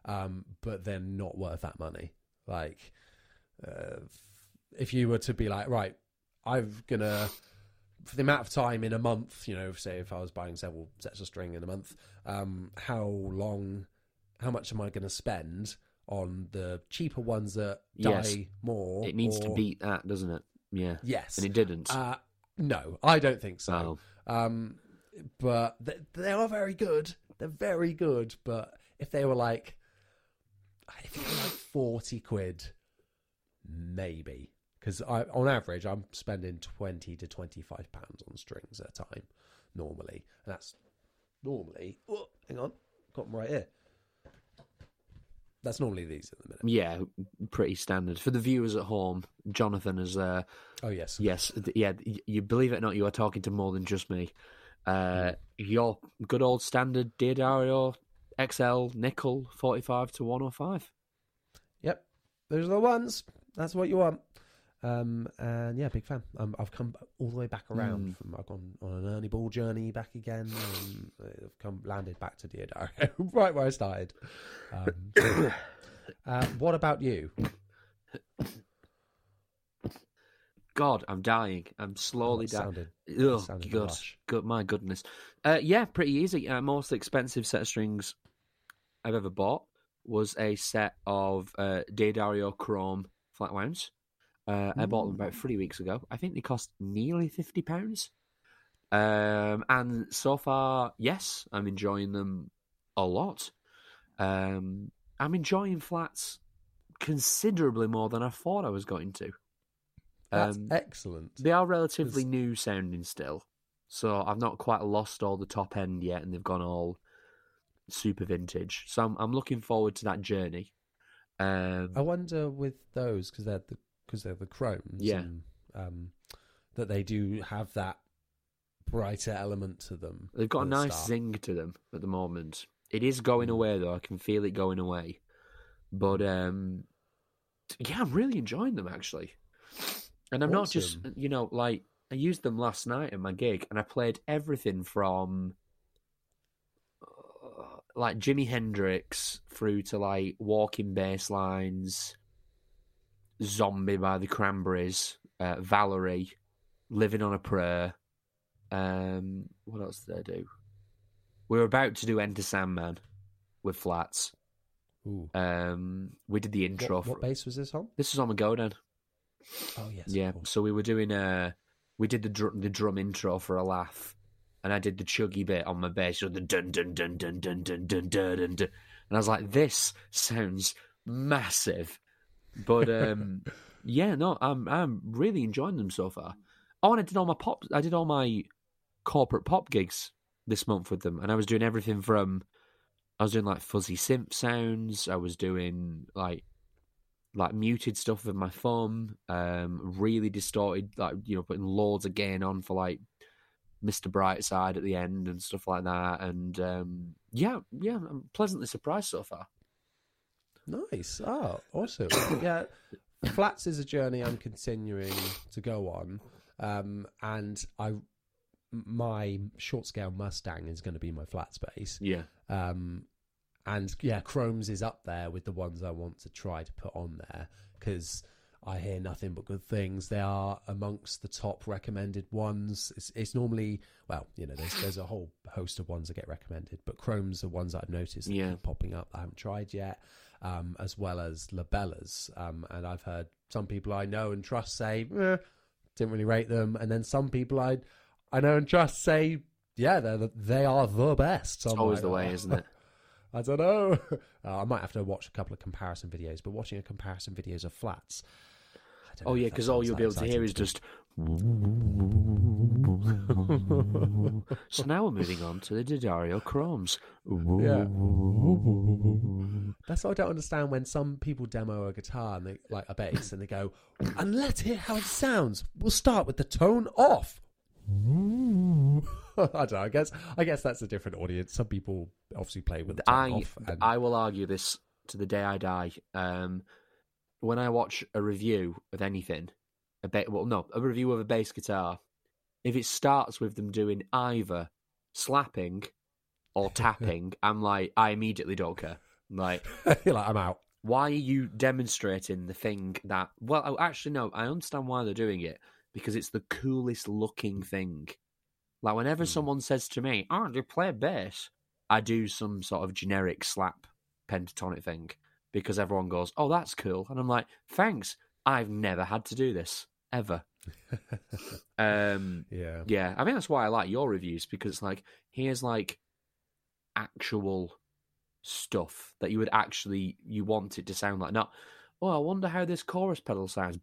Um, but they're not worth that money. Like, uh, if you were to be like, right, I'm gonna for the amount of time in a month, you know, say if I was buying several sets of string in a month, um, how long, how much am I going to spend on the cheaper ones that die Yes. more? It needs to beat that, doesn't it? Yeah. yes. And it didn't. Uh, no, I don't think so. oh. Um, but they, they are very good. They're very good. But if they were like, if they were like forty quid, maybe because I, on average, I'm spending twenty to twenty-five pounds on strings at a time normally, and that's normally. Oh, hang on, got them right here. That's normally these at the minute. Yeah, pretty standard. For the viewers at home, Jonathan is uh Oh yes, yes, yeah, you believe it or not, you are talking to more than just me. Uh your good old standard D'Addario XL nickel 45 to 105. Yep, those are the ones. That's what you want. Um, and yeah, big fan. Um, I've come all the way back around. Mm. From I've gone on an Ernie Ball journey back again, and I've come landed back to D'Addario, right where I started. Um, uh, what about you? God, I'm dying. I'm slowly that dying. Oh, good, good, my goodness. Uh, yeah, pretty easy. Uh, most expensive set of strings I've ever bought was a set of uh, D'Addario Chrome flat wounds. Uh, I bought them about three weeks ago. I think they cost nearly fifty pounds. Um, and so far, yes, I'm enjoying them a lot. Um, I'm enjoying flats considerably more than I thought I was going to. That's Um, excellent. they are relatively new sounding still, so I've not quite lost all the top end yet, and they've gone all super vintage. So I'm, I'm looking forward to that journey. Um, I wonder with those because they're the because they're the chromes. Yeah. and, um, that they do have that brighter element to them. they've got a the nice start. zing to them at the moment. It is going Mm. away though; I can feel it going away. But um, yeah, I'm really enjoying them actually. And I'm not just you know like I used them last night in my gig, and I played everything from uh, like Jimi Hendrix through to like Walking Bass Lines, Zombie by the Cranberries, uh, Valerie, Living on a Prayer. Um, what else did I do? We were about to do Enter Sandman with flats. Ooh. Um, we did the intro. What, what bass was this on? this was on my Godin. Oh yes. Yeah, so we were doing uh we did the drum the drum intro for a laugh, and I did the chuggy bit on my bass, so the dun dun dun dun dun dun dun dun dun, dun. and I was like, this sounds massive, but um yeah, no, I'm I'm really enjoying them so far. Oh, and I did all my pop, I did all my corporate pop gigs this month with them, and I was doing everything from I was doing like fuzzy synth sounds, I was doing like like muted stuff with my thumb, um, really distorted, like you know, putting loads of gain on for like Mr. Brightside at the end and stuff like that. And um, yeah, yeah, I'm pleasantly surprised so far. Nice. Oh, awesome. yeah. Flats is a journey I'm continuing to go on. Um, and I, my short scale Mustang is going to be my flat space. Yeah, Um, and yeah, Chrome's is up there with the ones I want to try to put on there because I hear nothing but good things. They are amongst the top recommended ones. It's, it's normally well, you know, there's there's a whole host of ones that get recommended, but Chrome's the ones that I've noticed that Yeah. keep popping up. that I haven't tried yet. um, as well as LaBellas. Um, and I've heard some people I know and trust say, eh, didn't really rate them, and then some people I I know and trust say, yeah, they're the, they are the best. So It's always like, the way, "Oh, isn't it? I don't know. Uh, I might have to watch a couple of comparison videos, but watching a comparison videos of flats. I don't Oh know yeah, because all you'll be able to hear is just. so now we're moving on to the D'Addario Chromes. Yeah. That's why I don't understand when some people demo a guitar and they like a bass and they go, and let's hear how it sounds. We'll start with the tone off. I don't know. I guess I guess that's a different audience. Some people obviously play with the tone I off. And, I will argue this to the day I die. Um, when I watch a review of anything, a ba- well, no, a review of a bass guitar, if it starts with them doing either slapping or tapping, I'm like, I immediately don't care. Like, you're like, I'm out. why are you demonstrating the thing that? Well, oh, actually, no, I understand why they're doing it because it's the coolest looking thing. Like whenever Hmm. someone says to me, "Oh, do you play bass?" I do some sort of generic slap pentatonic thing because everyone goes, "Oh, that's cool," and I'm like, "Thanks, I've never had to do this ever." um, Yeah. yeah, I mean, that's why I like your reviews because it's like here's like actual stuff that you would actually you want it to sound like. Not, oh, I wonder how this chorus pedal sounds.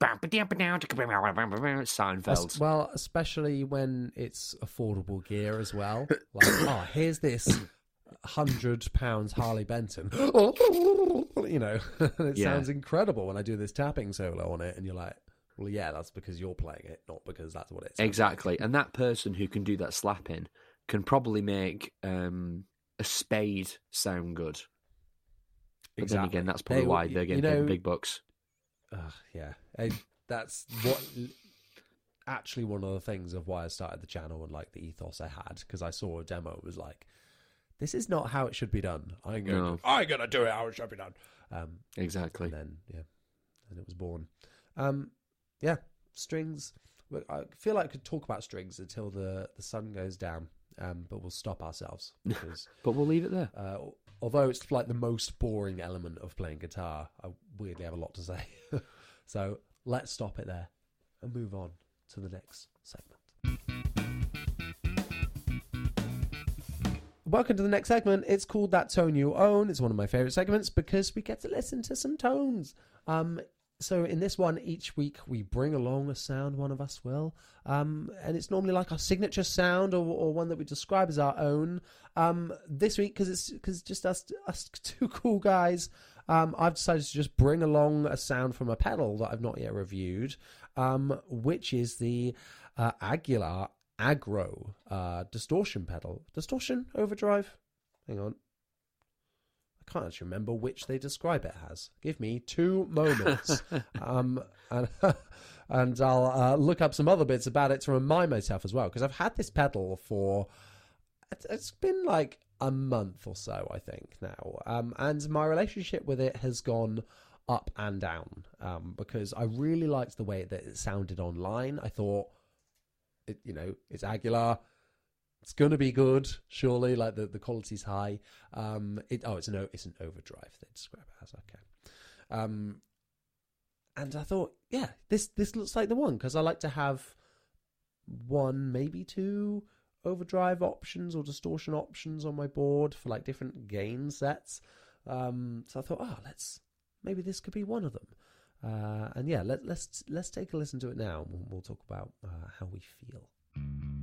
Seinfeld. well, especially when it's affordable gear as well. Like, oh, here's this hundred pounds Harley Benton. you know, it Yeah. sounds incredible when I do this tapping solo on it, and you're like, well, yeah, that's because you're playing it, not because that's what it is. Exactly, and that person who can do that slapping can probably make um, a spade sound good. But then again, that's probably They- why they're you getting paid know- big bucks. Ugh, yeah, Eh, that's what. Actually, one of the things of why I started the channel and like the ethos I had because I saw a demo. It was like, this is not how it should be done. I'm going. No. to I'm going to do it how it should be done. Um, Exactly. and then yeah, and it was born. Um, yeah, strings. I feel like I could talk about strings until the the sun goes down. Um, but we'll stop ourselves because But we'll leave it there. uh, although it's like the most boring element of playing guitar, I weirdly have a lot to say. so let's stop it there and move on to the next segment. Welcome to the next segment. It's called That Tone You Own. It's one of my favorite segments because we get to listen to some tones. Um, so in this one, each week we bring along a sound, one of us will. Um, and it's normally like our signature sound or, or one that we describe as our own. Um, this week, because it's cause just us, us two cool guys, um, I've decided to just bring along a sound from a pedal that I've not yet reviewed, um, which is the uh, Aguilar Agro uh, distortion pedal. Distortion overdrive? Hang on. I can't actually remember which they describe it as. Give me two moments. um, and, and I'll uh, look up some other bits about it to remind myself as well, because I've had this pedal for. It's, it's been like a month or so, I think, now. Um, and my relationship with it has gone up and down um, because I really liked the way that it sounded online. I thought, it, you know, it's Aguilar it's gonna be good, surely. Like the, the quality's high. Um, it oh, it's an it's an overdrive. They describe it as okay. Um, and I thought, yeah, this this looks like the one because I like to have one, maybe two overdrive options or distortion options on my board for like different gain sets. Um, so I thought, oh, let's maybe this could be one of them. Uh, and yeah, let, let's let's take a listen to it now. and We'll, we'll talk about uh, how we feel.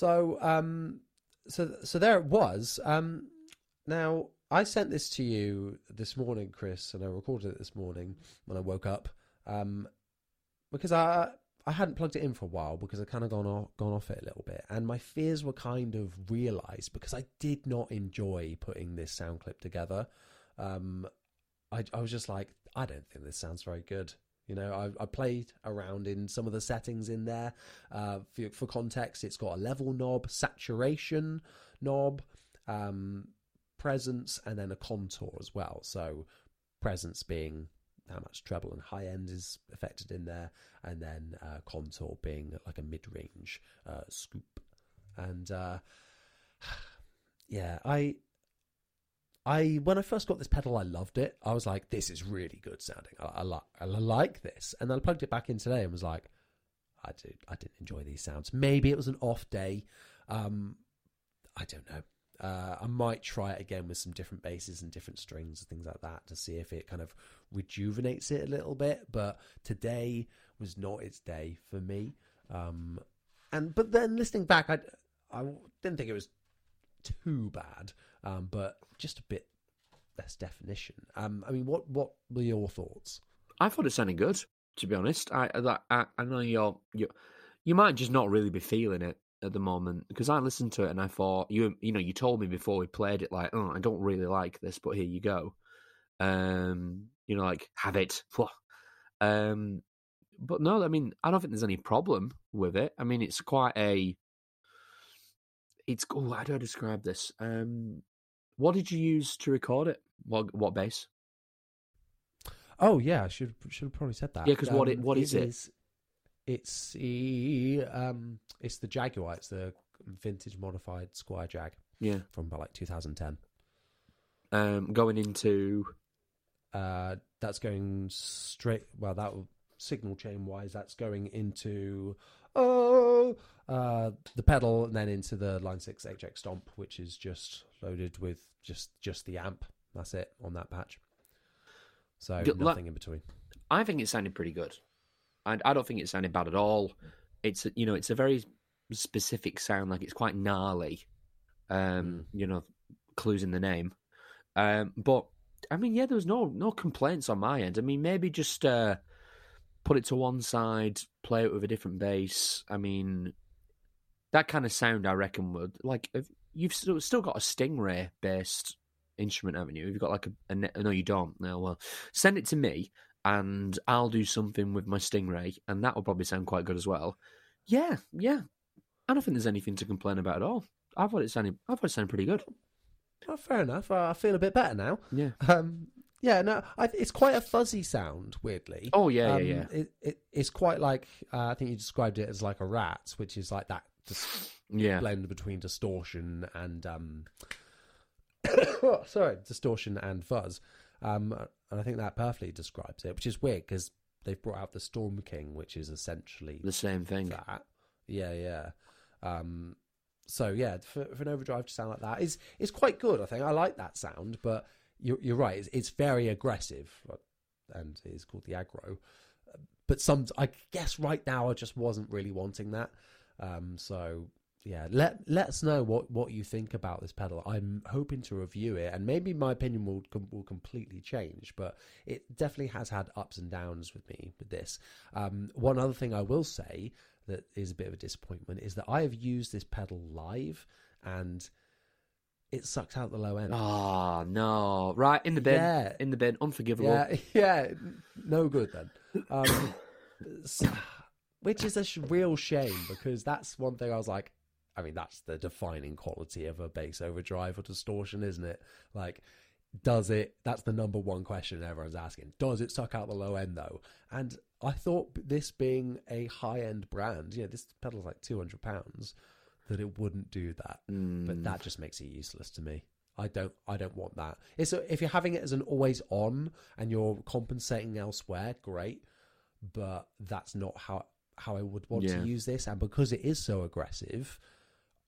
So, um, so, so there it was. Um, now I sent this to you this morning, Chris, and I recorded it this morning when I woke up, um, because I I hadn't plugged it in for a while because I kind of gone off, gone off it a little bit, and my fears were kind of realised because I did not enjoy putting this sound clip together. Um, I, I was just like, I don't think this sounds very good. You know, I, I played around in some of the settings in there. Uh, for, for context, it's got a level knob, saturation knob, um, presence, and then a contour as well. So, presence being how much treble and high end is affected in there, and then uh, contour being like a mid range uh, scoop. And uh, yeah, I I when I first got this pedal, I loved it. I was like, "This is really good sounding. I, I like I like this." And then I plugged it back in today and was like, "I did I didn't enjoy these sounds. Maybe it was an off day. Um, I don't know. Uh, I might try it again with some different basses and different strings and things like that to see if it kind of rejuvenates it a little bit. But today was not its day for me. Um, and but then listening back, I I didn't think it was too bad, um, but just a bit less definition. Um, I mean, what what were your thoughts? I thought it sounded good. To be honest, I I, I know you're you you might just not really be feeling it at the moment because I listened to it and I thought you you know you told me before we played it like oh I don't really like this but here you go, um you know like have it, um but no I mean I don't think there's any problem with it. I mean it's quite a it's oh how do I describe this? Um, what did you use to record it? What what bass? Oh yeah, I should should have probably said that. Yeah, because um, what it what is it? Is, it's the um, it's the Jaguar. It's the vintage modified Squier Jag. Yeah, from about like 2010. Um, going into uh, that's going straight. Well, that signal chain wise, that's going into oh, uh, the pedal, and then into the Line Six HX Stomp, which is just loaded with just just the amp. That's it on that patch. So good, nothing in between. I think it sounded pretty good. I, I don't think it sounded bad at all. It's you know it's a very specific sound, like it's quite gnarly. Um, mm. you know, clues in the name. Um, but I mean, yeah, there was no no complaints on my end. I mean, maybe just uh, put it to one side, play it with a different bass. I mean, that kind of sound, I reckon, would like you've still still got a Stingray based instrument, haven't you? You've got like a, a no, you don't. No, well, send it to me, and I'll do something with my Stingray, and that will probably sound quite good as well. Yeah, yeah. I don't think there's anything to complain about at all. I thought it sounded, I thought it sounded pretty good. Oh, fair enough. I feel a bit better now. Yeah. Um, yeah, no, I, it's quite a fuzzy sound. Weirdly. Oh yeah, um, yeah, yeah. It, it, it's quite like uh, I think you described it as like a rat, which is like that just yeah. blend between distortion and um, sorry, distortion and fuzz. Um, and I think that perfectly describes it, which is weird because they've brought out the Storm King, which is essentially the same thing. That, yeah, yeah. Um, so yeah, for, for an overdrive to sound like that is is quite good. I think I like that sound, but you're, you're right. It's, it's very aggressive, and it is called the Agro. But some, I guess, right now I just wasn't really wanting that. Um, so yeah, let let us know what, what you think about this pedal. I'm hoping to review it, and maybe my opinion will will completely change. But it definitely has had ups and downs with me with this. Um, one other thing I will say that is a bit of a disappointment is that I have used this pedal live, and it sucks out the low end. Oh no! Right in the bin. Yeah. In the bin. Unforgivable. Yeah, yeah. No good then. Um, which is a sh- real shame because that's one thing I was like. I mean, that's the defining quality of a bass overdrive or distortion, isn't it? Like, does it? That's the number one question everyone's asking. Does it suck out the low end though? And I thought this being a high end brand, yeah, this pedal's like two hundred pounds that it wouldn't do that. Mm. But that just makes it useless to me. I don't I don't want that. It's a, if you're having it as an always on and you're compensating elsewhere, great. But that's not how how I would want yeah. to use this. And because it is so aggressive,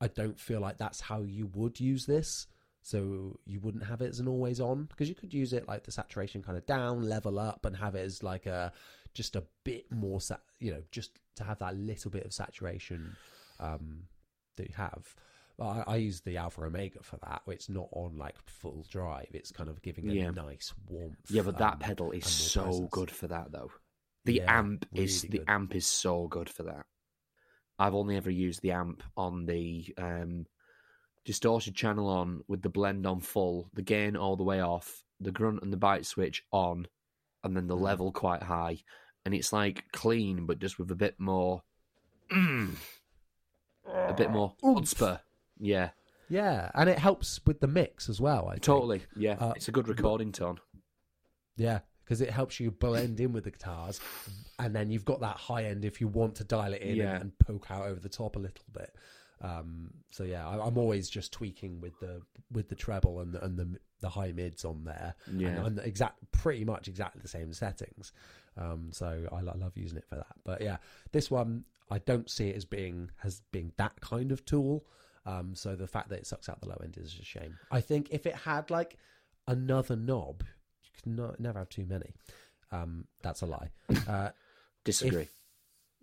I don't feel like that's how you would use this. So you wouldn't have it as an always on because you could use it like the saturation kind of down, level up, and have it as like a just a bit more, you know, just to have that little bit of saturation um, you have. I, I use the Alpha Omega for that. It's not on like full drive. It's kind of giving a Yeah. nice warmth. Yeah, but that um, pedal is so presence. good for that, though. The Yeah, amp is really the amp is so good for that. I've only ever used the amp on the um, distorted channel on with the blend on full, the gain all the way off, the grunt and the bite switch on, and then the Mm. level quite high, and it's like clean but just with a bit more, mm, a bit more chutzpah. Yeah, Yeah, and it helps with the mix as well. I think. totally. Yeah, Uh, it's a good recording tone. Yeah, because it helps you blend in with the guitars, and then you've got that high end if you want to dial it in Yeah. and, and poke out over the top a little bit. Um, so yeah, I, I'm always just tweaking with the with the treble and the, and the the high mids on there, Yeah. and, and exact pretty much exactly the same settings. Um, so I, lo- love using it for that. But yeah, this one I don't see it as being as being that kind of tool. Um, so the fact that it sucks out the low end is a shame. I think if it had like another knob, you could not, never have too many. Um, that's a lie. Uh, Disagree.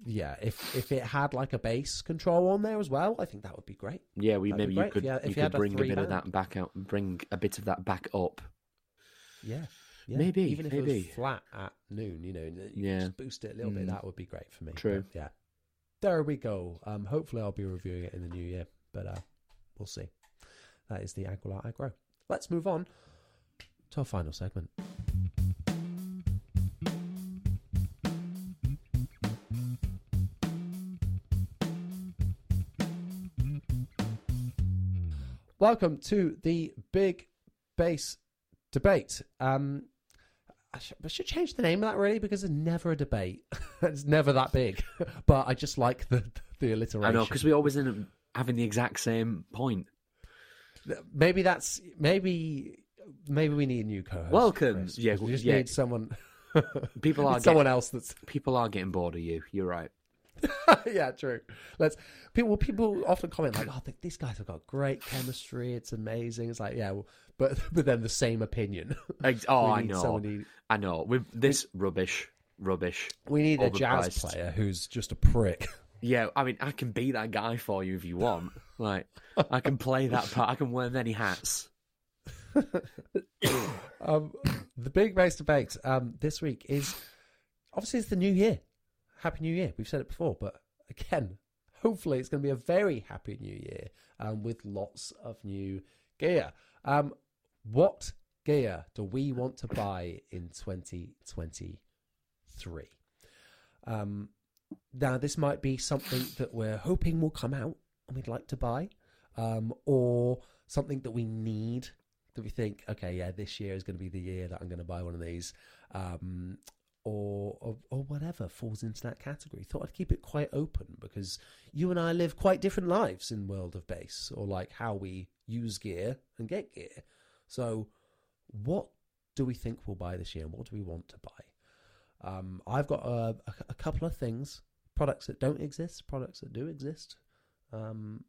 yeah, if if it had like a bass control on there as well, I think that would be great. Yeah, we That'd maybe you if could you if you could had a bring a bit of that back out, bring a bit of that back up. Yeah. yeah. Maybe, even if it maybe. was flat at noon, you know, you Yeah. just boost it a little bit. Mm. That would be great for me. True. But, yeah, there we go. Um, hopefully, I'll be reviewing it in the new year, but uh, we'll see. That is the Aguilar Agro. Let's move on to our final segment. Welcome to the big Bass debate. Um, I should, I should change the name of that really because it's never a debate. it's never that big, but I just like the the alliteration. I know because we always end up having the exact same point. maybe that's maybe maybe we need a new co-host. Welcome. Chris, Yeah, we just yeah. need someone. People are someone else that's People are getting bored of you. You're right. yeah, true. Let's people. People often comment like, "Oh, th- these guys have got great chemistry. It's amazing." It's like, yeah, well, but but then the same opinion. Oh, I know. somebody- I know. With this rubbish, rubbish. we need a jazz player who's just a prick. Yeah, I mean, I can be that guy for you if you want. Like, I can play that part. I can wear many hats. um, the big bass debate um, this week is obviously it's the new year. Happy New Year. We've said it before, but again, hopefully it's going to be a very happy New Year um, with lots of new gear. Um, what gear do we want to buy in 2023? Um, now, this might be something that we're hoping will come out and we'd like to buy, um, or something that we need that we think, okay, yeah, this year is going to be the year that I'm going to buy one of these, um, or, or or whatever falls into that category. Thought I'd keep it quite open because you and I live quite different lives in world of bass, or like how we use gear and get gear. So, what do we think we'll buy this year, and what do we want to buy? Um, I've got a, a, a couple of things, products that don't exist, products that do exist. Um,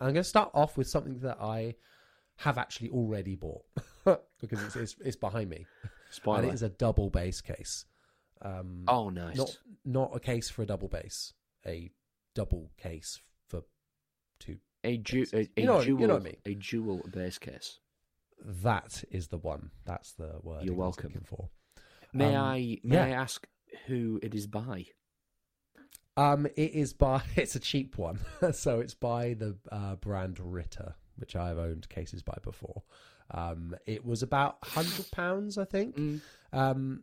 I'm going to start off with something that I have actually already bought because it's, it's it's behind me, and it is a double bass case. Um, oh, nice. not not a case for a double bass, a double case for two. a, ju- a, a You know- you know what I mean. A jewel bass case. That is the one. That's the word You're welcome. looking for. May Um, I? May yeah. I ask who it is by? Um, it is by it's a cheap one, so it's by the uh, brand Ritter, which I have owned cases by before. Um, it was about hundred pounds, I think. Mm. Um,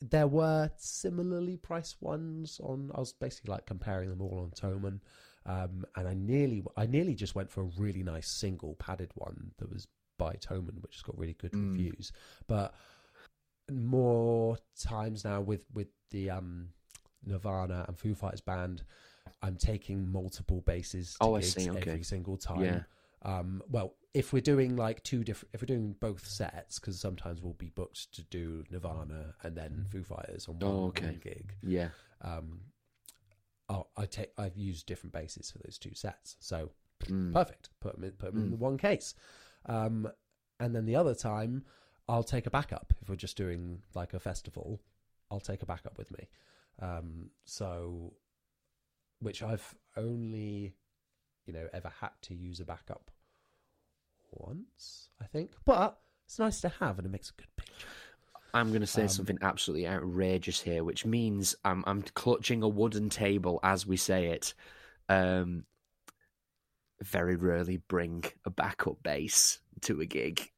there were similarly priced ones on. I was basically like comparing them all on Thomann, um, and I nearly, I nearly just went for a really nice single padded one that was by Thomann, which has got really good Mm. reviews. But more times now with with the um, Nirvana and Foo Fighters band, I'm taking multiple basses to Oh, I see, okay. every single time. Yeah. Um, well, if we're doing like two different, if we're doing both sets, because sometimes we'll be booked to do Nirvana and then Foo Fighters on one, Oh, okay. gig. Yeah. Um, I'll, I take, I've used different basses for those two sets, so Mm. perfect. Put them in, put 'em in Mm. the one case. Um, and then the other time, I'll take a backup if we're just doing like a festival. I'll take a backup with me. Um, so, which I've only, you know ever had to use a backup once, I think. But it's nice to have, and it makes a good picture. I'm going to say Um, something absolutely outrageous here, which means I'm I'm clutching a wooden table as we say it. Um, very rarely bring a backup bass to a gig.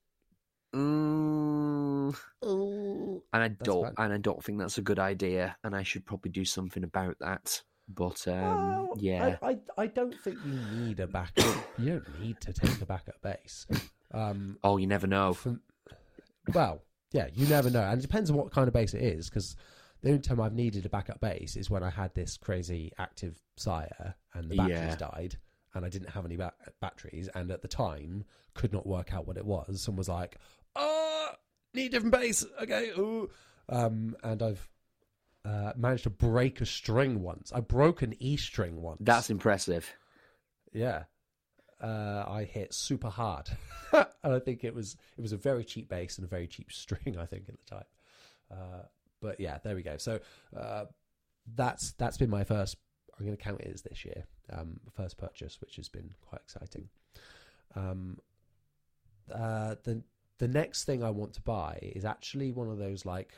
Mm, and I don't and I don't think that's a good idea, and I should probably do something about that. But um, Well, yeah, I, I, I don't think you need a backup. you don't need to take a backup bass. Um, oh, you never know. well, yeah, you never know, and it depends on what kind of bass it is. Because the only time I've needed a backup bass is when I had this crazy active sire and the batteries Yeah. died, and I didn't have any ba- batteries, and at the time could not work out what it was, and was like, "Oh, need a different bass." Okay, ooh. Um, and I've uh, managed to break a string once. I broke an E string once. That's impressive. Yeah. Uh, I hit super hard, and I think it was it was a very cheap bass and a very cheap string. I think at the time, uh, but yeah, there we go. So uh, that's that's been my first. I'm going to count it as this year, um, first purchase, which has been quite exciting. Um, uh, the the next thing I want to buy is actually one of those like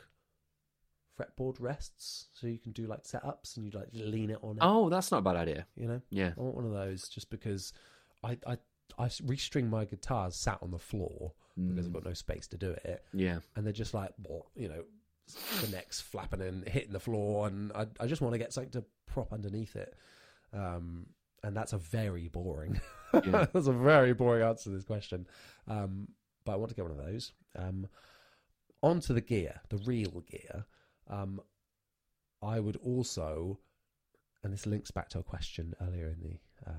fretboard rests, so you can do like setups and you like lean it on it. Oh, that's not a bad idea. You know, Yeah, I want one of those just because I I I restring my guitars sat on the floor because I've Mm, got no space to do it, yeah. and they're just like well, you know the necks flapping and hitting the floor, and I I just want to get something to prop underneath it. Um, and that's a very boring. Yeah. that's a very boring answer to this question. Um, but I want to get one of those. Um, onto the gear, the real gear. Um, I would also, and this links back to a question earlier in the uh,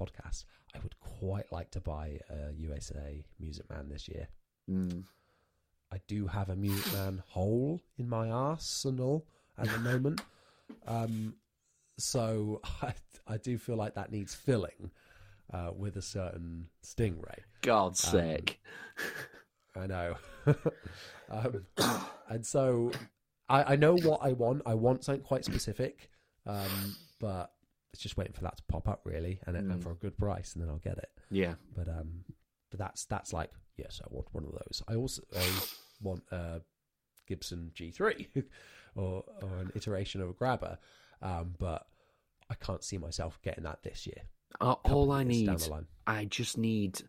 podcast. I would quite like to buy a USA Music Man this year. Mm. I do have a Music Man hole in my arsenal at the moment. Um, so I, I do feel like that needs filling uh, with a certain Stingray. God's Um, sake. I know. um, and so I, I know what I want. I want something quite specific, um, but it's just waiting for that to pop up, really, and, and Mm. for a good price, and then I'll get it. Yeah. But um, but that's that's like yes, I want one of those. I also I want a Gibson G3 or or an iteration of a Grabber, um, but I can't see myself getting that this year. Uh, all I need. I just need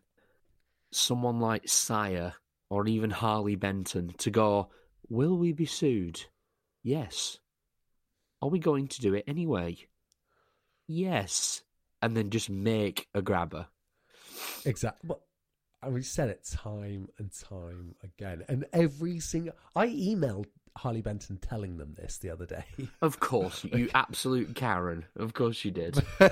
someone like Sire or even Harley Benton to go, Will we be sued? Yes. Are we going to do it anyway? Yes. And then just make a grabber. Exactly. But we said it time and time again, and every single I emailed Harley Benton telling them this the other day. Of course, you absolute Karen. Of course you did.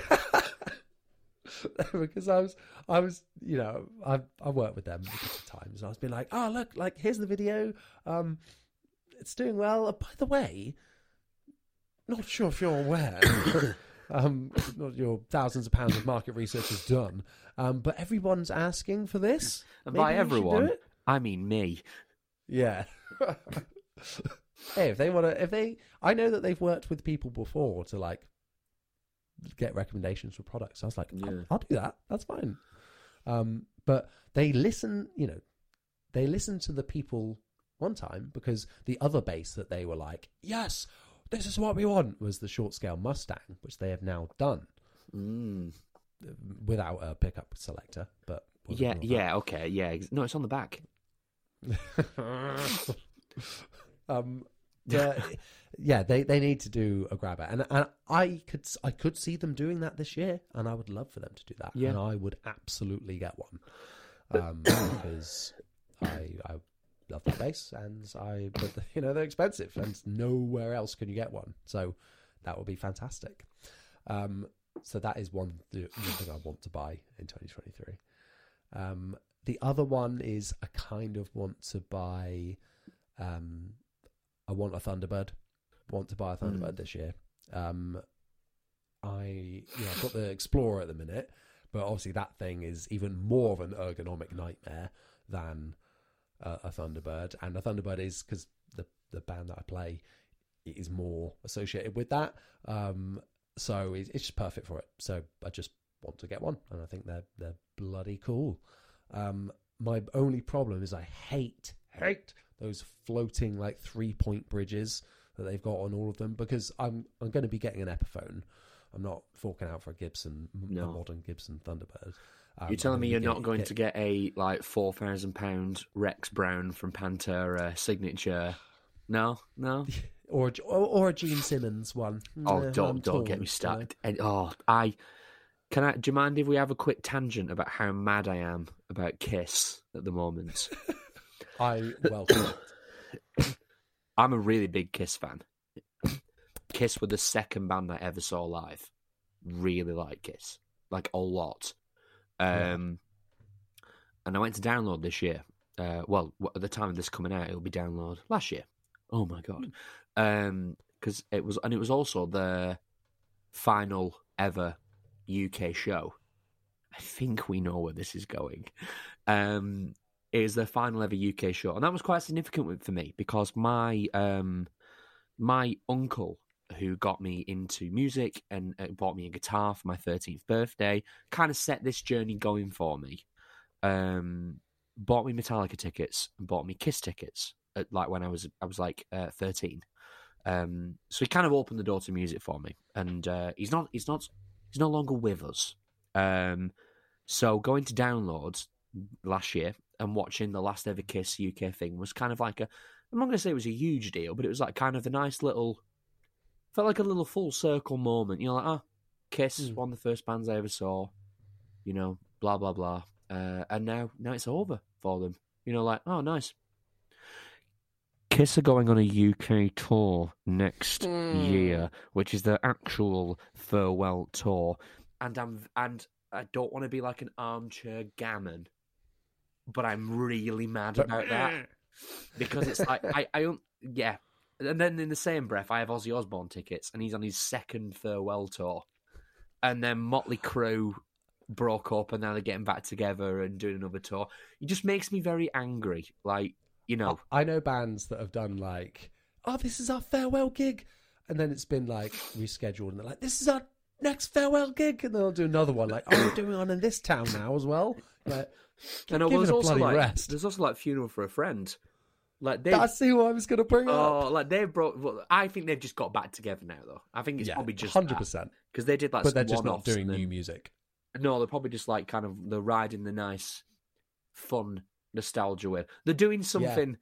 because I was, I was, you know, I I worked with them a couple of times, and I was being like, oh look, like here's the video, um, it's doing well. Uh, by the way, not sure if you're aware, um, not your thousands of pounds of market research is done, um, but everyone's asking for this. And Maybe by you should do everyone. I mean me. Yeah. hey, if they want to, if they, I know that they've worked with people before to like get recommendations for products. I was like, I'll, I'll do that. That's fine. Um, but they listen, you know, they listen to the people one time because the other bass that they were like, yes, this is what we want was the short scale Mustang, which they have now done Mm. without a pickup selector. But Yeah, yeah, okay, yeah. No, it's on the back. um, yeah, they, they need to do a grabber, and and I could I could see them doing that this year, and I would love for them to do that, Yeah. and I would absolutely get one, um, because I I love that bass, and I but you know they're expensive, and nowhere else can you get one, so that would be fantastic. Um, so that is one th- one thing I want to buy in 2023. Um, the other one is I kind of want to buy. Um, I want a Thunderbird. Want to buy a Thunderbird this year. Um, I yeah, I've got the Explorer at the minute, but obviously that thing is even more of an ergonomic nightmare than uh, a Thunderbird. And a Thunderbird is because the the band that I play is more associated with that. Um, so it's, it's just perfect for it. So I just want to get one, and I think they're they're bloody cool. Um, my only problem is I hate hate those floating like three point bridges that they've got on all of them because I'm I'm going to be getting an Epiphone. I'm not forking out for a Gibson, No. a modern Gibson Thunderbird. Um, You're telling me you're be not going get- to get a like four thousand pound Rex Brown from Pantera signature? No, no. or or, or a Gene Simmons one. Oh, Yeah, don't I'm don't get torn, me you know. started. And, oh, I can I. Do you mind if we have a quick tangent about how mad I am about Kiss at the moment? I welcome. I'm a really big Kiss fan. Kiss were the second band I ever saw live. Really like Kiss, like a lot. Yeah. Um, and I went to download this year. Uh, well, at the time of this coming out, it'll be download last year. Oh my god! Um, because it was, and it was also the final ever UK show. I think we know where this is going. Um, it was the final ever UK show, and that was quite significant for me because my um my uncle who got me into music and uh, bought me a guitar for my 13th birthday kind of set this journey going for me. Um bought me metallica tickets and bought me kiss tickets at, like when i was i was like uh, 13 um so he kind of opened the door to music for me and uh he's not he's not he's no longer with us. Um so going to download last year and watching the last ever kiss uk thing was kind of like a i'm not going to say it was a huge deal but it was like kind of a nice little felt like a little full circle moment. You know, like, oh, Kiss, Mm. one of the first bands I ever saw. You know, blah blah blah. Uh, and now, now it's over for them. You know, like, oh, nice. Kiss are going on a UK tour next year, which is their actual farewell tour. And I'm and I don't want to be like an armchair gammon, but I'm really mad about that because it's like I, I don't yeah. And then in the same breath, I have Ozzy Osbourne tickets, and he's on his second farewell tour. And then Motley Crue broke up, and now they're getting back together and doing another tour. It just makes me very angry. Like you know, oh, I know bands that have done like, oh, this is our farewell gig, and then it's been like rescheduled, and they're like, this is our next farewell gig, and then they'll do another one like, oh, we're doing one in this town now as well. Like, and give it a also bloody like rest. there's also like funeral for a friend. Like they, I see what I was going to bring up. oh, like they brought. Well, I think they've just got back together now, though. I think it's yeah, probably just hundred percent. because they did like, But they're just not doing then- new music. No, they're probably just like kind of they're riding the nice, fun nostalgia with. They're doing something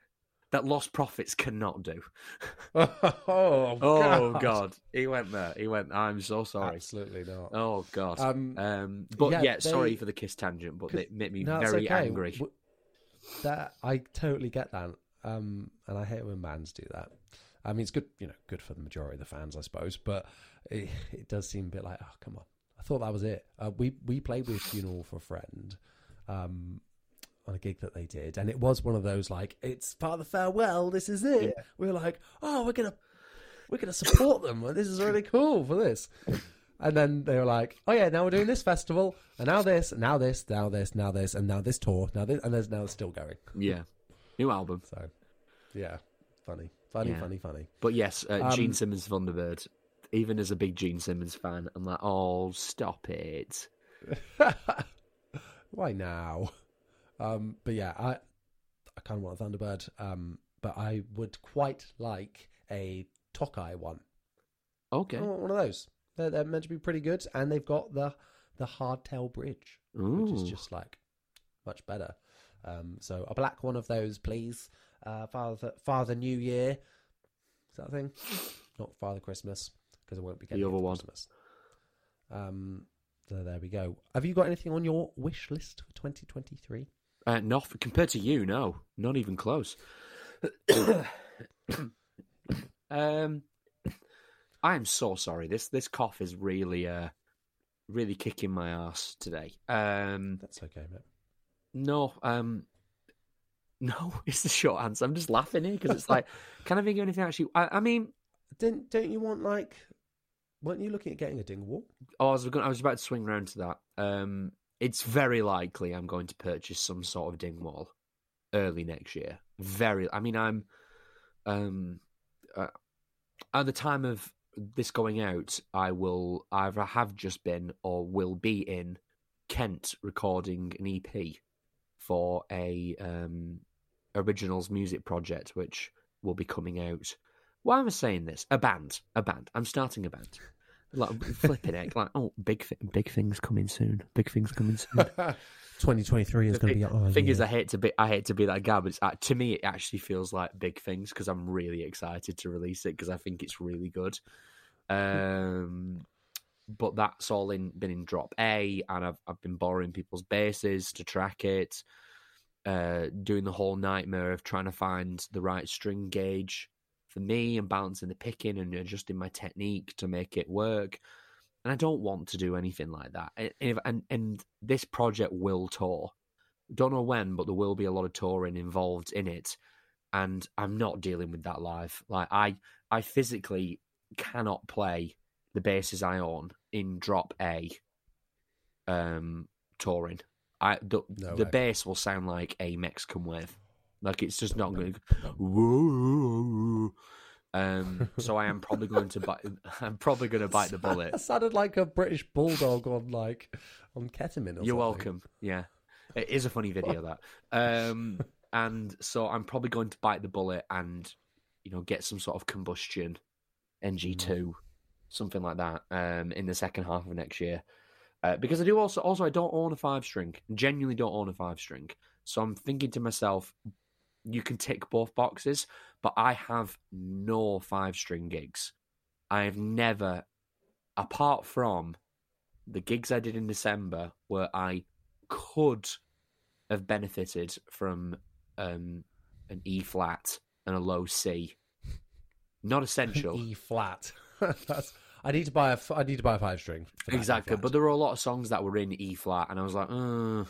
that Lostprophets cannot do. oh, Oh God, he went there. He went. I'm so sorry. absolutely not. Oh God. Um, Um, but yeah, yeah, sorry for the kiss tangent, but it made me no, very okay. angry. That I totally get that, um, and I hate when bands do that. I mean, it's good, you know, good for the majority of the fans, I suppose, but it, it does seem a bit like, oh, come on. I thought that was it. Uh, we we played with Funeral for a Friend um, on a gig that they did, and it was one of those like, it's part of the farewell. This is it. We were like, oh, we're gonna we're gonna support them. This is really cool for this. And then they were like, "Oh yeah, now we're doing this festival, and now this, and now this, now this, now this, and now this tour, now this, and there's now it's still going." Yeah, new album. So, yeah, funny, funny, Yeah. funny, funny. But yes, uh, Gene Um, Simmons Thunderbird. Even as a big Gene Simmons fan, I'm like, oh, stop it. Why now? Um, but yeah, I I kind of want a Thunderbird, um, but I would quite like a Tokai one. Okay. I want one of those. They're, they're meant to be pretty good, and they've got the the hardtail bridge, which is just like much better. Um, so a black one of those, please. Uh, Father Father New Year, is that a thing? Not Father Christmas because I won't be getting The other one. Christmas. Um, so there we go. Have you got anything on your wish list for 2023? Uh, not compared to you, no, not even close. um, I am so sorry. This this cough is really uh really kicking my ass today. Um, That's okay, mate. No, um, no, it's the short answer. I'm just laughing here because it's like, can I think of anything actually? I, I mean, Didn't don't you want like? Weren't you looking at getting a Dingwall? Oh, I was going. I was about to swing round to that. Um, it's very likely I'm going to purchase some sort of Dingwall early next year. Very. I mean, I'm um, uh, at the time of this going out, I will either have just been or will be in Kent recording an EP for a um, originals music project, which will be coming out. Why am I saying this? A band, a band. I'm starting a band. Like flipping it, like oh, big, thi- big things coming soon. Big things coming soon. 2023 is going to be our thing is. I hate to be, I hate to be that guy, but it's, uh, to me, it actually feels like big things because I'm really excited to release it because I think it's really good. Um, but that's all in been in drop A, and I've I've been borrowing people's basses to track it, uh, doing the whole nightmare of trying to find the right string gauge for me and balancing the picking and adjusting my technique to make it work. And I don't want to do anything like that. And, and, and, and this project will tour. Don't know when, but there will be a lot of touring involved in it. And I'm not dealing with that live. Like I, I physically cannot play the basses I own in drop A um touring. I the, No the way. bass will sound like a Mexican wave. Like it's just not going to um so I am probably going to bite I'm probably going to bite the bullet. That sounded like a British bulldog on like on ketamine. Or You're something. welcome. Yeah. It is a funny video that. Um and so I'm probably going to bite the bullet and you know get some sort of combustion NG2 something like that um in the second half of next year. Uh, because I do also also I don't own a 5 string. Genuinely don't own a 5 string. So I'm thinking to myself you can tick both boxes, but I have no 5 string gigs. I have never apart from the gigs I did in December where I could have benefited from um, an E flat and a low C. Not essential. E flat. That's. I need to buy a. I need to buy a five string. exactly. But there were a lot of songs that were in E flat, and I was like, uh,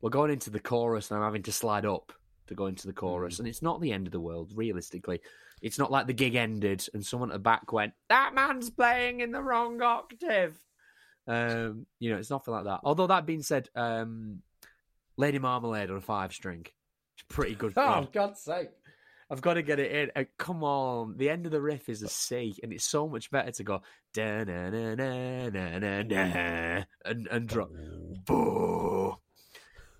we're going into the chorus, and I'm having to slide up to go into the chorus. And it's not the end of the world, realistically. It's not like the gig ended and someone at the back went, that man's playing in the wrong octave. Um, you know, it's nothing like that. Although that being said, um, Lady Marmalade on a five string, it's pretty good. oh. God's sake! I've got to get it in. Uh, come on, the end of the riff is a C, and it's so much better to go da na na na na na na and and drop boo.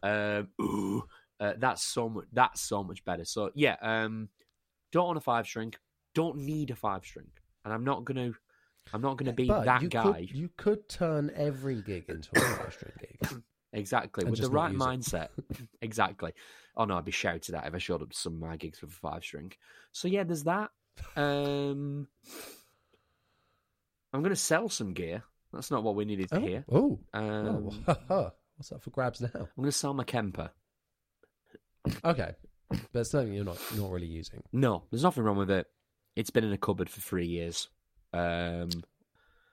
Um, ooh, uh, that's so much. That's so much better. So yeah, um, don't want a five string. Don't need a five string, and I'm not gonna. I'm not gonna be But that you guy. Could, you could turn every gig into a five string gig. Exactly. and With the right mindset. exactly. Oh no, I'd be shouted at if I showed up to some of my gigs with a five string. So yeah, there's that. Um I'm gonna sell some gear. That's not what we needed to Oh, hear. oh, Um, oh. What's up for grabs now? I'm gonna sell my Kemper. Okay, but it's something you're not not really using. No, there's nothing wrong with it. It's been in a cupboard for three years. Um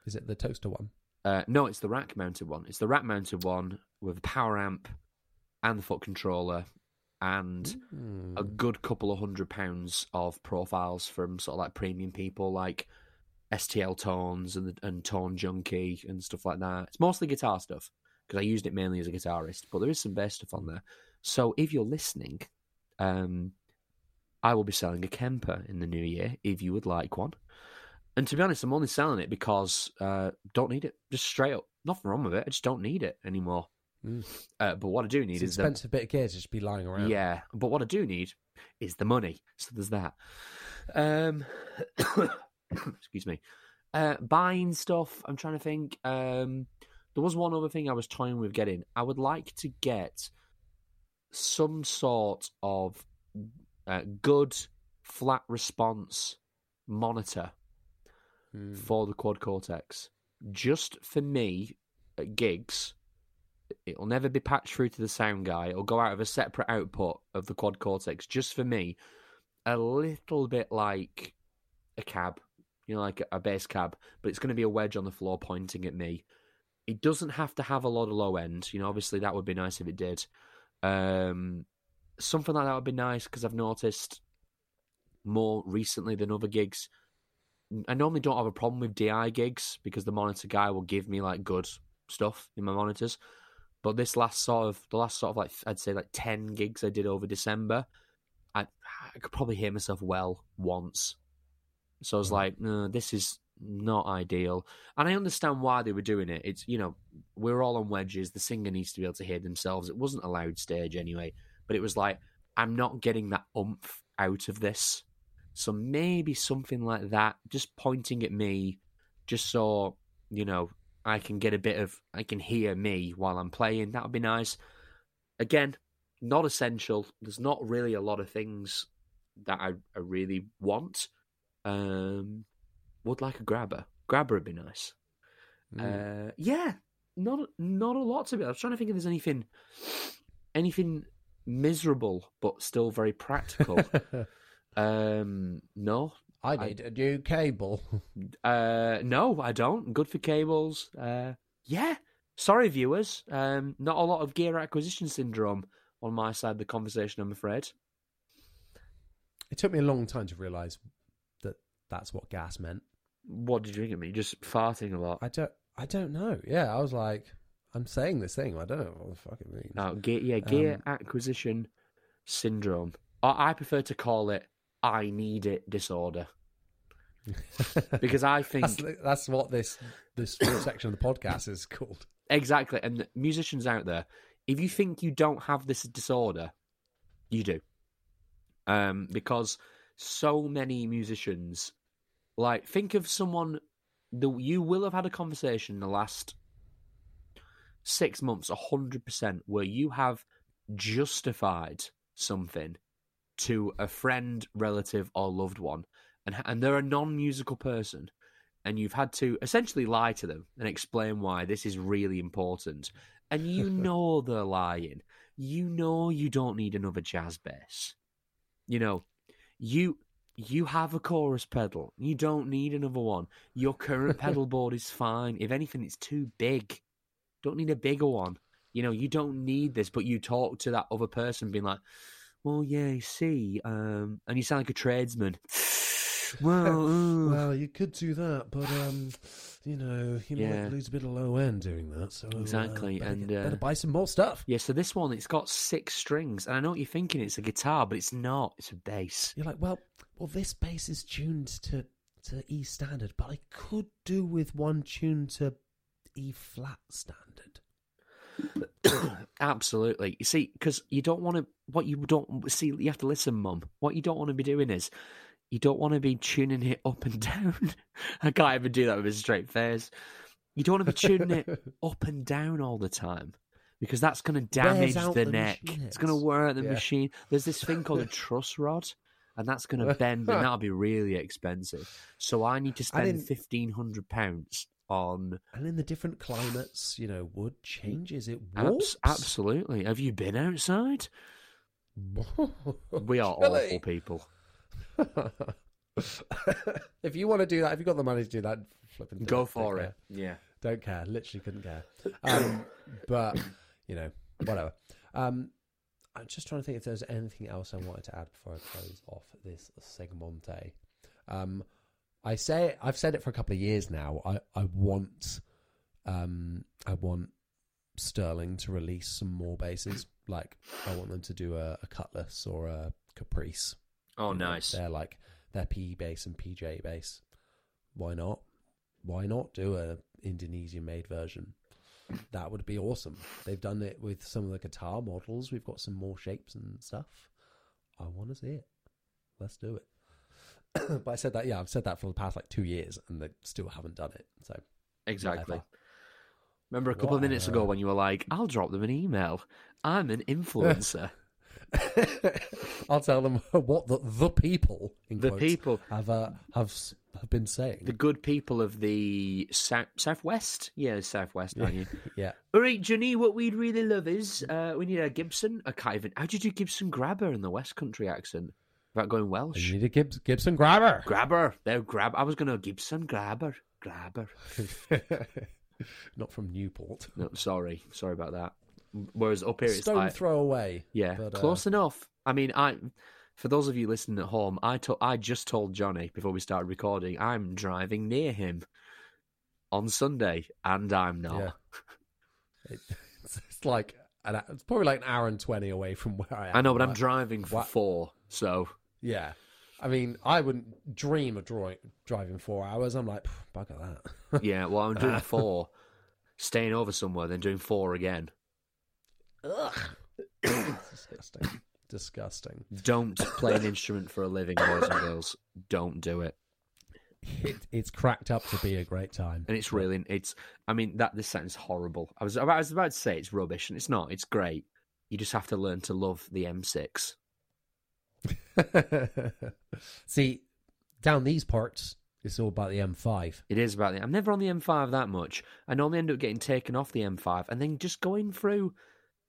Is it the toaster one? Uh, no, it's the rack mounted one. It's the rack mounted one with a power amp and the foot controller and Hmm. a good couple of hundred pounds of profiles from sort of like premium people like STL Tones and and Tone Junkie and stuff like that. It's mostly guitar stuff because I used it mainly as a guitarist, but there is some bass stuff on there. So if you're listening, um, I will be selling a Kemper in the new year if you would like one. And to be honest, I'm only selling it because uh, don't need it. Just straight up, nothing wrong with it. I just don't need it anymore. Mm. Uh, but what I do need It's is the expensive bit of gear to just be lying around. yeah, but what I do need is the money. So there's that. Um, excuse me. Uh, buying stuff. I'm trying to think. Um, there was one other thing I was toying with getting. I would like to get some sort of uh, good flat response monitor Hmm. for the quad cortex, just for me at gigs. It'll never be patched through to the sound guy. It'll go out of a separate output of the quad cortex, just for me. A little bit like a cab, you know, like a, a bass cab, but it's going to be a wedge on the floor pointing at me. It doesn't have to have a lot of low end. You know, obviously that would be nice if it did. Um, something like that would be nice because I've noticed more recently than other gigs. I normally don't have a problem with DI gigs because the monitor guy will give me like good stuff in my monitors. But this last sort of the last sort of like I'd say like ten gigs I did over December, I I could probably hear myself well once. So I was Mhm. like, no, this is not ideal. And I understand why they were doing it. It's you know we're all on wedges. The singer needs to be able to hear themselves. It wasn't a loud stage anyway, but it was like I'm not getting that umph out of this. So maybe something like that, just pointing at me, just so you know I can get a bit of I can hear me while I'm playing. That would be nice. Again, not essential. There's not really a lot of things that I, I really want. Um, would like a grabber. Grabber would be nice. Mm. Uh, yeah, not not a lot to be. I was trying to think if there's anything anything miserable but still very practical. um, no, I need a new cable. uh, no, I don't. Good for cables. Uh, yeah. Sorry, viewers. Um, not a lot of gear acquisition syndrome on my side of the conversation. I'm afraid. It took me a long time to realise that that's what gas meant. What did you think of me? Just farting a lot. I don't. I don't know. Yeah, I was like, I'm saying this thing. I don't know what the fuck it means. No, gear, yeah, gear Um, acquisition syndrome. Or I prefer to call it "I need it" disorder because I think that's, that's what this this section of the podcast is called. Exactly. And musicians out there, if you think you don't have this disorder, you do. Um, because so many musicians, like, think of someone that you will have had a conversation in the last six months, a hundred percent, where you have justified something to a friend, relative, or loved one, and and they're a non-musical person, and you've had to essentially lie to them and explain why this is really important, and you know they're lying. You know you don't need another jazz bass. You know, you you have a chorus pedal. You don't need another one. Your current pedal board is fine. If anything, it's too big. Don't need a bigger one. You know, you don't need this, but you talk to that other person being like, Well, yeah, you see, um and you sound like a tradesman. well, uh, well, you could do that, but um, you know, you Yeah. might lose a bit of low end doing that. So uh, Exactly, better and, get- uh, better buy some more stuff. Yeah, so this one it's got six strings, and I know what you're thinking it's a guitar, but it's not. It's a bass. You're like, well, well, this bass is tuned to to E standard, but I could do with one tuned to E flat standard. Absolutely. You see, because you don't want to. What you don't see, you have to listen, Mum. What you don't want to be doing is, you don't want to be tuning it up and down. I can't even do that with a straight face. You don't want to be tuning it up and down all the time because that's going to damage the, the neck. machine It's going to wear out the Yeah. machine. There's this thing called a truss rod, and that's going to bend, and that'll be really expensive. So I need to spend fifteen hundred pounds on. And in the different climates, you know, wood changes. It Abs- warps. absolutely. Have you been outside? We are awful people. if you want to do that, if you've got the money to do that, flipping Go for it. Yeah. Yeah. Don't care. Literally couldn't care. Um, but you know, whatever. Um, I'm just trying to think if there's anything else I wanted to add before I close off this segmente. Um, I say I've said it for a couple of years now. I I want, um, I want Sterling to release some more basses. Like I want them to do a, a Cutlass or a Caprice. Oh, nice. They're like their PE base and PJ bass. Why not? Why not do a Indonesian made version? That would be awesome. They've done it with some of the guitar models. We've got some more shapes and stuff. I want to see it. Let's do it. but I said that, yeah, I've said that for the past like two years, and they still haven't done it. So Exactly. whatever. Remember a couple of minutes ago when you were like, I'll drop them an email. I'm an influencer. I'll tell them what the the people in the quotes, people, have uh, have have been saying. the good people of the south, southwest. Yeah, southwest, aren't you? yeah, All right, Jonny, what we'd really love is uh, we need a Gibson. I can't even. How do you do Gibson grabber in the West Country accent without going Welsh? you need a Gibbs, Gibson grabber. Grabber. They're grab. I was going to Gibson grabber. Grabber. Not from Newport. No, sorry. Sorry about that. Whereas up here, it's Stone like, throw away. Yeah, But, uh, close enough. I mean, I for those of you listening at home, I to, I just told Jonny before we started recording, I'm driving near him on Sunday, and I'm not. Yeah. It, it's, it's like an, it's probably like an hour and twenty away from where I am. I know, but I'm driving for What? four, so Yeah, I mean, I wouldn't dream of drawing, driving four hours. I'm like, bugger that. Yeah, well, I'm doing four, staying over somewhere, then doing four again. Ugh. Disgusting. Disgusting. Don't play an instrument for a living, boys and girls. Don't do it. It, it's cracked up to be a great time. And it's really, it's. I mean, that this sounds horrible. I was, I was about to say it's rubbish, and it's not. It's great. You just have to learn to love the M6. See, down these parts, it's all about the M5. It is about the. I'm never on the M5 that much. I normally end up getting taken off the M5 and then just going through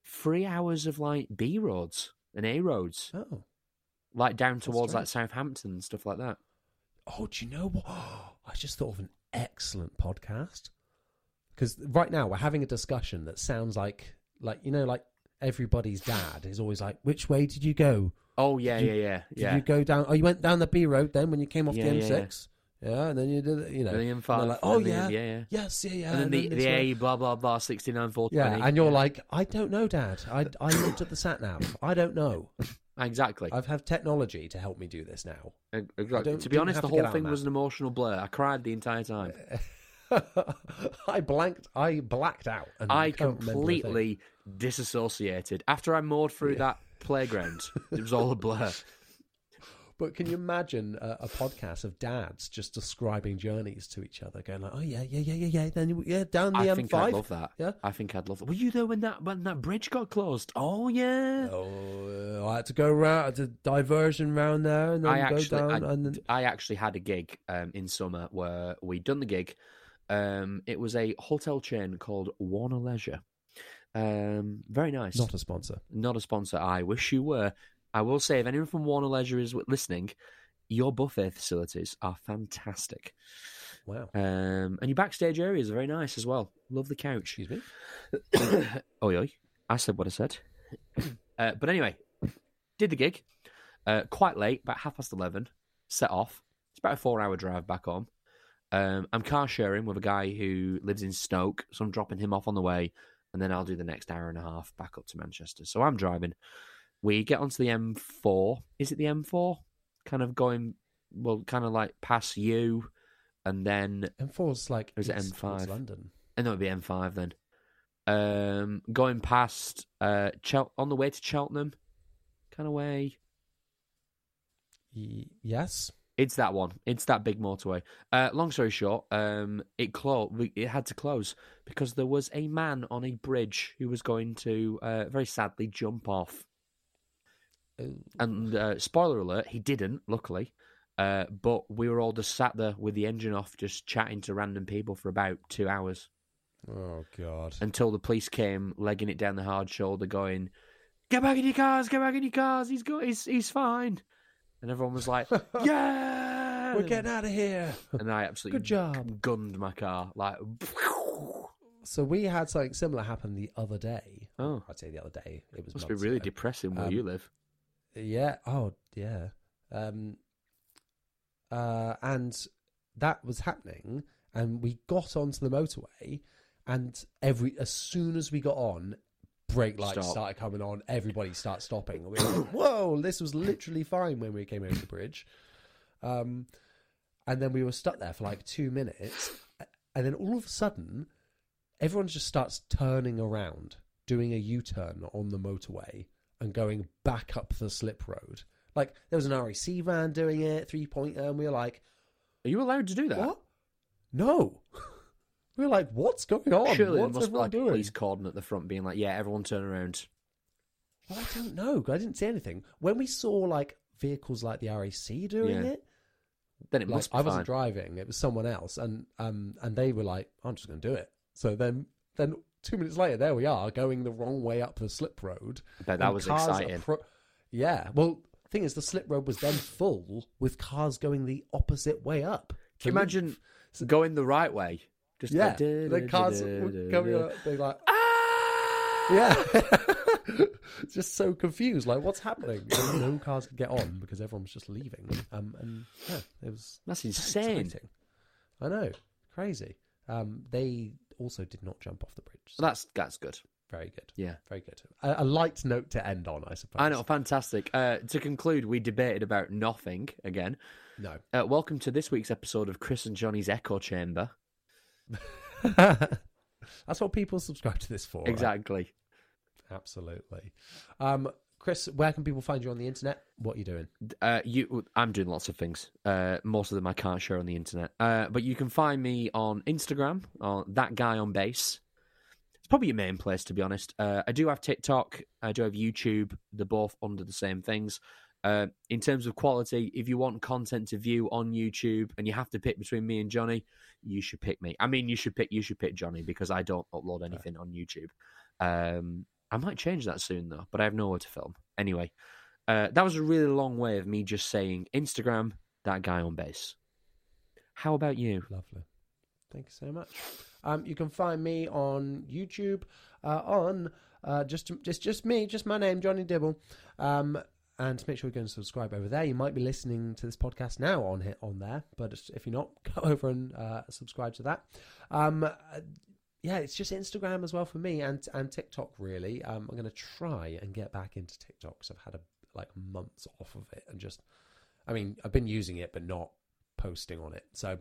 three hours of like B roads and A roads, Oh. like down towards like. Southampton and stuff like that. Oh, do you know what? I just thought of an excellent podcast. Because right now we're having a discussion that sounds like, like you know, like everybody's dad is always like, "Which way did you go? Oh yeah, Did you- yeah, yeah, Did yeah. you go down? Oh, you went down the B road then when you came off Yeah, the M6. Yeah, and then you did, it, you know, the M5. like, oh the- yeah, yeah, yeah. yes, yeah, yeah, And then the, the. A blah blah blah sixty nine four yeah, and you're like, I don't know, Dad. I I looked at the sat nav. I don't know. exactly. I've had technology to help me do this now. Exactly. To be honest, the whole thing was an emotional blur. I cried the entire time. I blanked. I blacked out. And I can't remember a thing. completely disassociated after I mowed through that playground. It was all a blur. But can you imagine a, a podcast of dads just describing journeys to each other, going like, "Oh yeah, yeah, yeah, yeah, yeah." Then yeah, down the I M5. I think I'd love that. Yeah. I think I'd love that. Were you there when that when that bridge got closed? Oh yeah. Oh, I had to go around the diversion round there, and then I go actually, down, I, and then I actually had a gig um, in summer where we'd done the gig. Um, it was a hotel chain called Warner Leisure. Um, very nice. not a sponsor. Not a sponsor. I wish you were. I will say, if anyone from Warner Leisure is listening, your buffet facilities are fantastic. Wow. Um, and your backstage areas are very nice as well. Love the couch. Excuse me. oi, oi. I said what I said. uh, but anyway, did the gig. Uh, quite late, about half past 11. Set off. It's about a four hour drive back home. Um, I'm car sharing with a guy who lives in Stoke, so I'm dropping him off on the way, and then I'll do the next hour and a half back up to Manchester. So I'm driving. We get onto the M4. Is it the M4? Kind of going, well, kind of like past you, and then M4's like is it M5? London. and that would be M5 then. Um, going past uh, Chel- on the way to Cheltenham, kind of way. Y- yes. It's that one. It's that big motorway. Uh, long story short, um, it closed. It had to close because there was a man on a bridge who was going to, uh, very sadly, jump off. Oh, And uh, spoiler alert, he didn't. Luckily, uh, but we were all just sat there with the engine off, just chatting to random people for about two hours. Oh God. until the police came, legging it down the hard shoulder, going, "Get back in your cars! Get back in your cars! He's good. He's he's fine." And everyone was like, "Yeah, We're getting out of here. And I absolutely Good job. gunned my car like. So we had something similar happen the other day. Oh, I'd say the other day. It was must be really ago. depressing where Um, you live. Yeah. Oh, yeah. Um, uh, and that was happening, and we got onto the motorway, and every as soon as we got on, brake lights Stop. started coming on. Everybody started stopping. We were like, "Whoa! This was literally fine when we came over the bridge." Um, and then we were stuck there for like two minutes, and then all of a sudden, everyone just starts turning around, doing a U-turn on the motorway, and going back up the slip road. Like there was an RAC van doing it, three pointer, and we were like, Are you allowed to do that? "What? No." we were like, "What's going on? Surely there What's must be like a doing?" police cordon at the front, being like, "Yeah, everyone turn around." Well, I don't know. I didn't see anything. When we saw like vehicles like the RAC doing Yeah. it, Then it like must be I wasn't fine. driving; it was someone else, and um, and they were like, "I'm just going to do it." So then, then two minutes later, there we are, going the wrong way up the slip road. But that and was cars exciting. appro- yeah. Well, thing is, the slip road was then full with cars going the opposite way up. Can you imagine going the right way? Just Yeah, like, the da- cars da- were coming da- up. They're like, Ah! yeah, just so confused. Like, what's happening? No cars could get on because everyone was just leaving. Um, and yeah, it was That's insane. exciting. I know, crazy. Um, they also did not jump off the bridge. Well, that's that's good. Very good. Yeah. Very good. A, a light note to end on, I suppose. I know, fantastic. Uh, to conclude, we debated about nothing again. No. Uh, welcome to this week's episode of Chris and Jonny's Echo Chamber. That's what people subscribe to this for. right? Exactly. Absolutely. Um, Chris, where can people find you on the internet? What are you doing? Uh, you, I'm doing lots of things. Uh, most of them I can't share on the internet. Uh, but you can find me on Instagram, on that guy on bass. It's probably your main place, to be honest. Uh, I do have TikTok. I do have YouTube. They're both under the same things. Uh, in terms of quality, if you want content to view on YouTube and you have to pick between me and Jonny, you should pick me. I mean, you should pick you should pick Jonny because I don't upload anything on YouTube. Um, I might change that soon though, but I have nowhere to film. Anyway, uh, that was a really long way of me just saying Instagram, that guy on bass. How about you? Lovely. Thank you so much. Um, you can find me on YouTube uh, on uh, just just just me, just my name, Jonny Dibble. Um, and make sure you go and subscribe over there. You might be listening to this podcast now on hit on there, but if you're not, go over and uh, subscribe to that. Um, uh, yeah, it's just Instagram as well for me and and TikTok really. Um, I'm going to try and get back into TikTok because I've had a like months off of it and just, I mean, I've been using it but not posting on it. So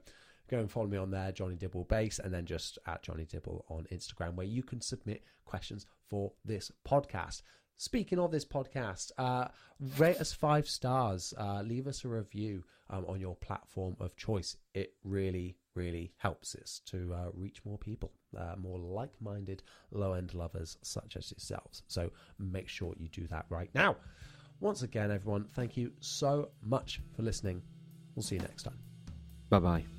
go and follow me on there, Jonny Dibble Bass, and then just at Jonny Dibble on Instagram, where you can submit questions for this podcast. Speaking of this podcast, uh, rate us five stars, uh, leave us a review um, on your platform of choice. It really, really helps us to uh, reach more people, uh, more like minded, low end lovers such as yourselves. So make sure you do that right now. Once again, everyone, thank you so much for listening. We'll see you next time. Bye bye.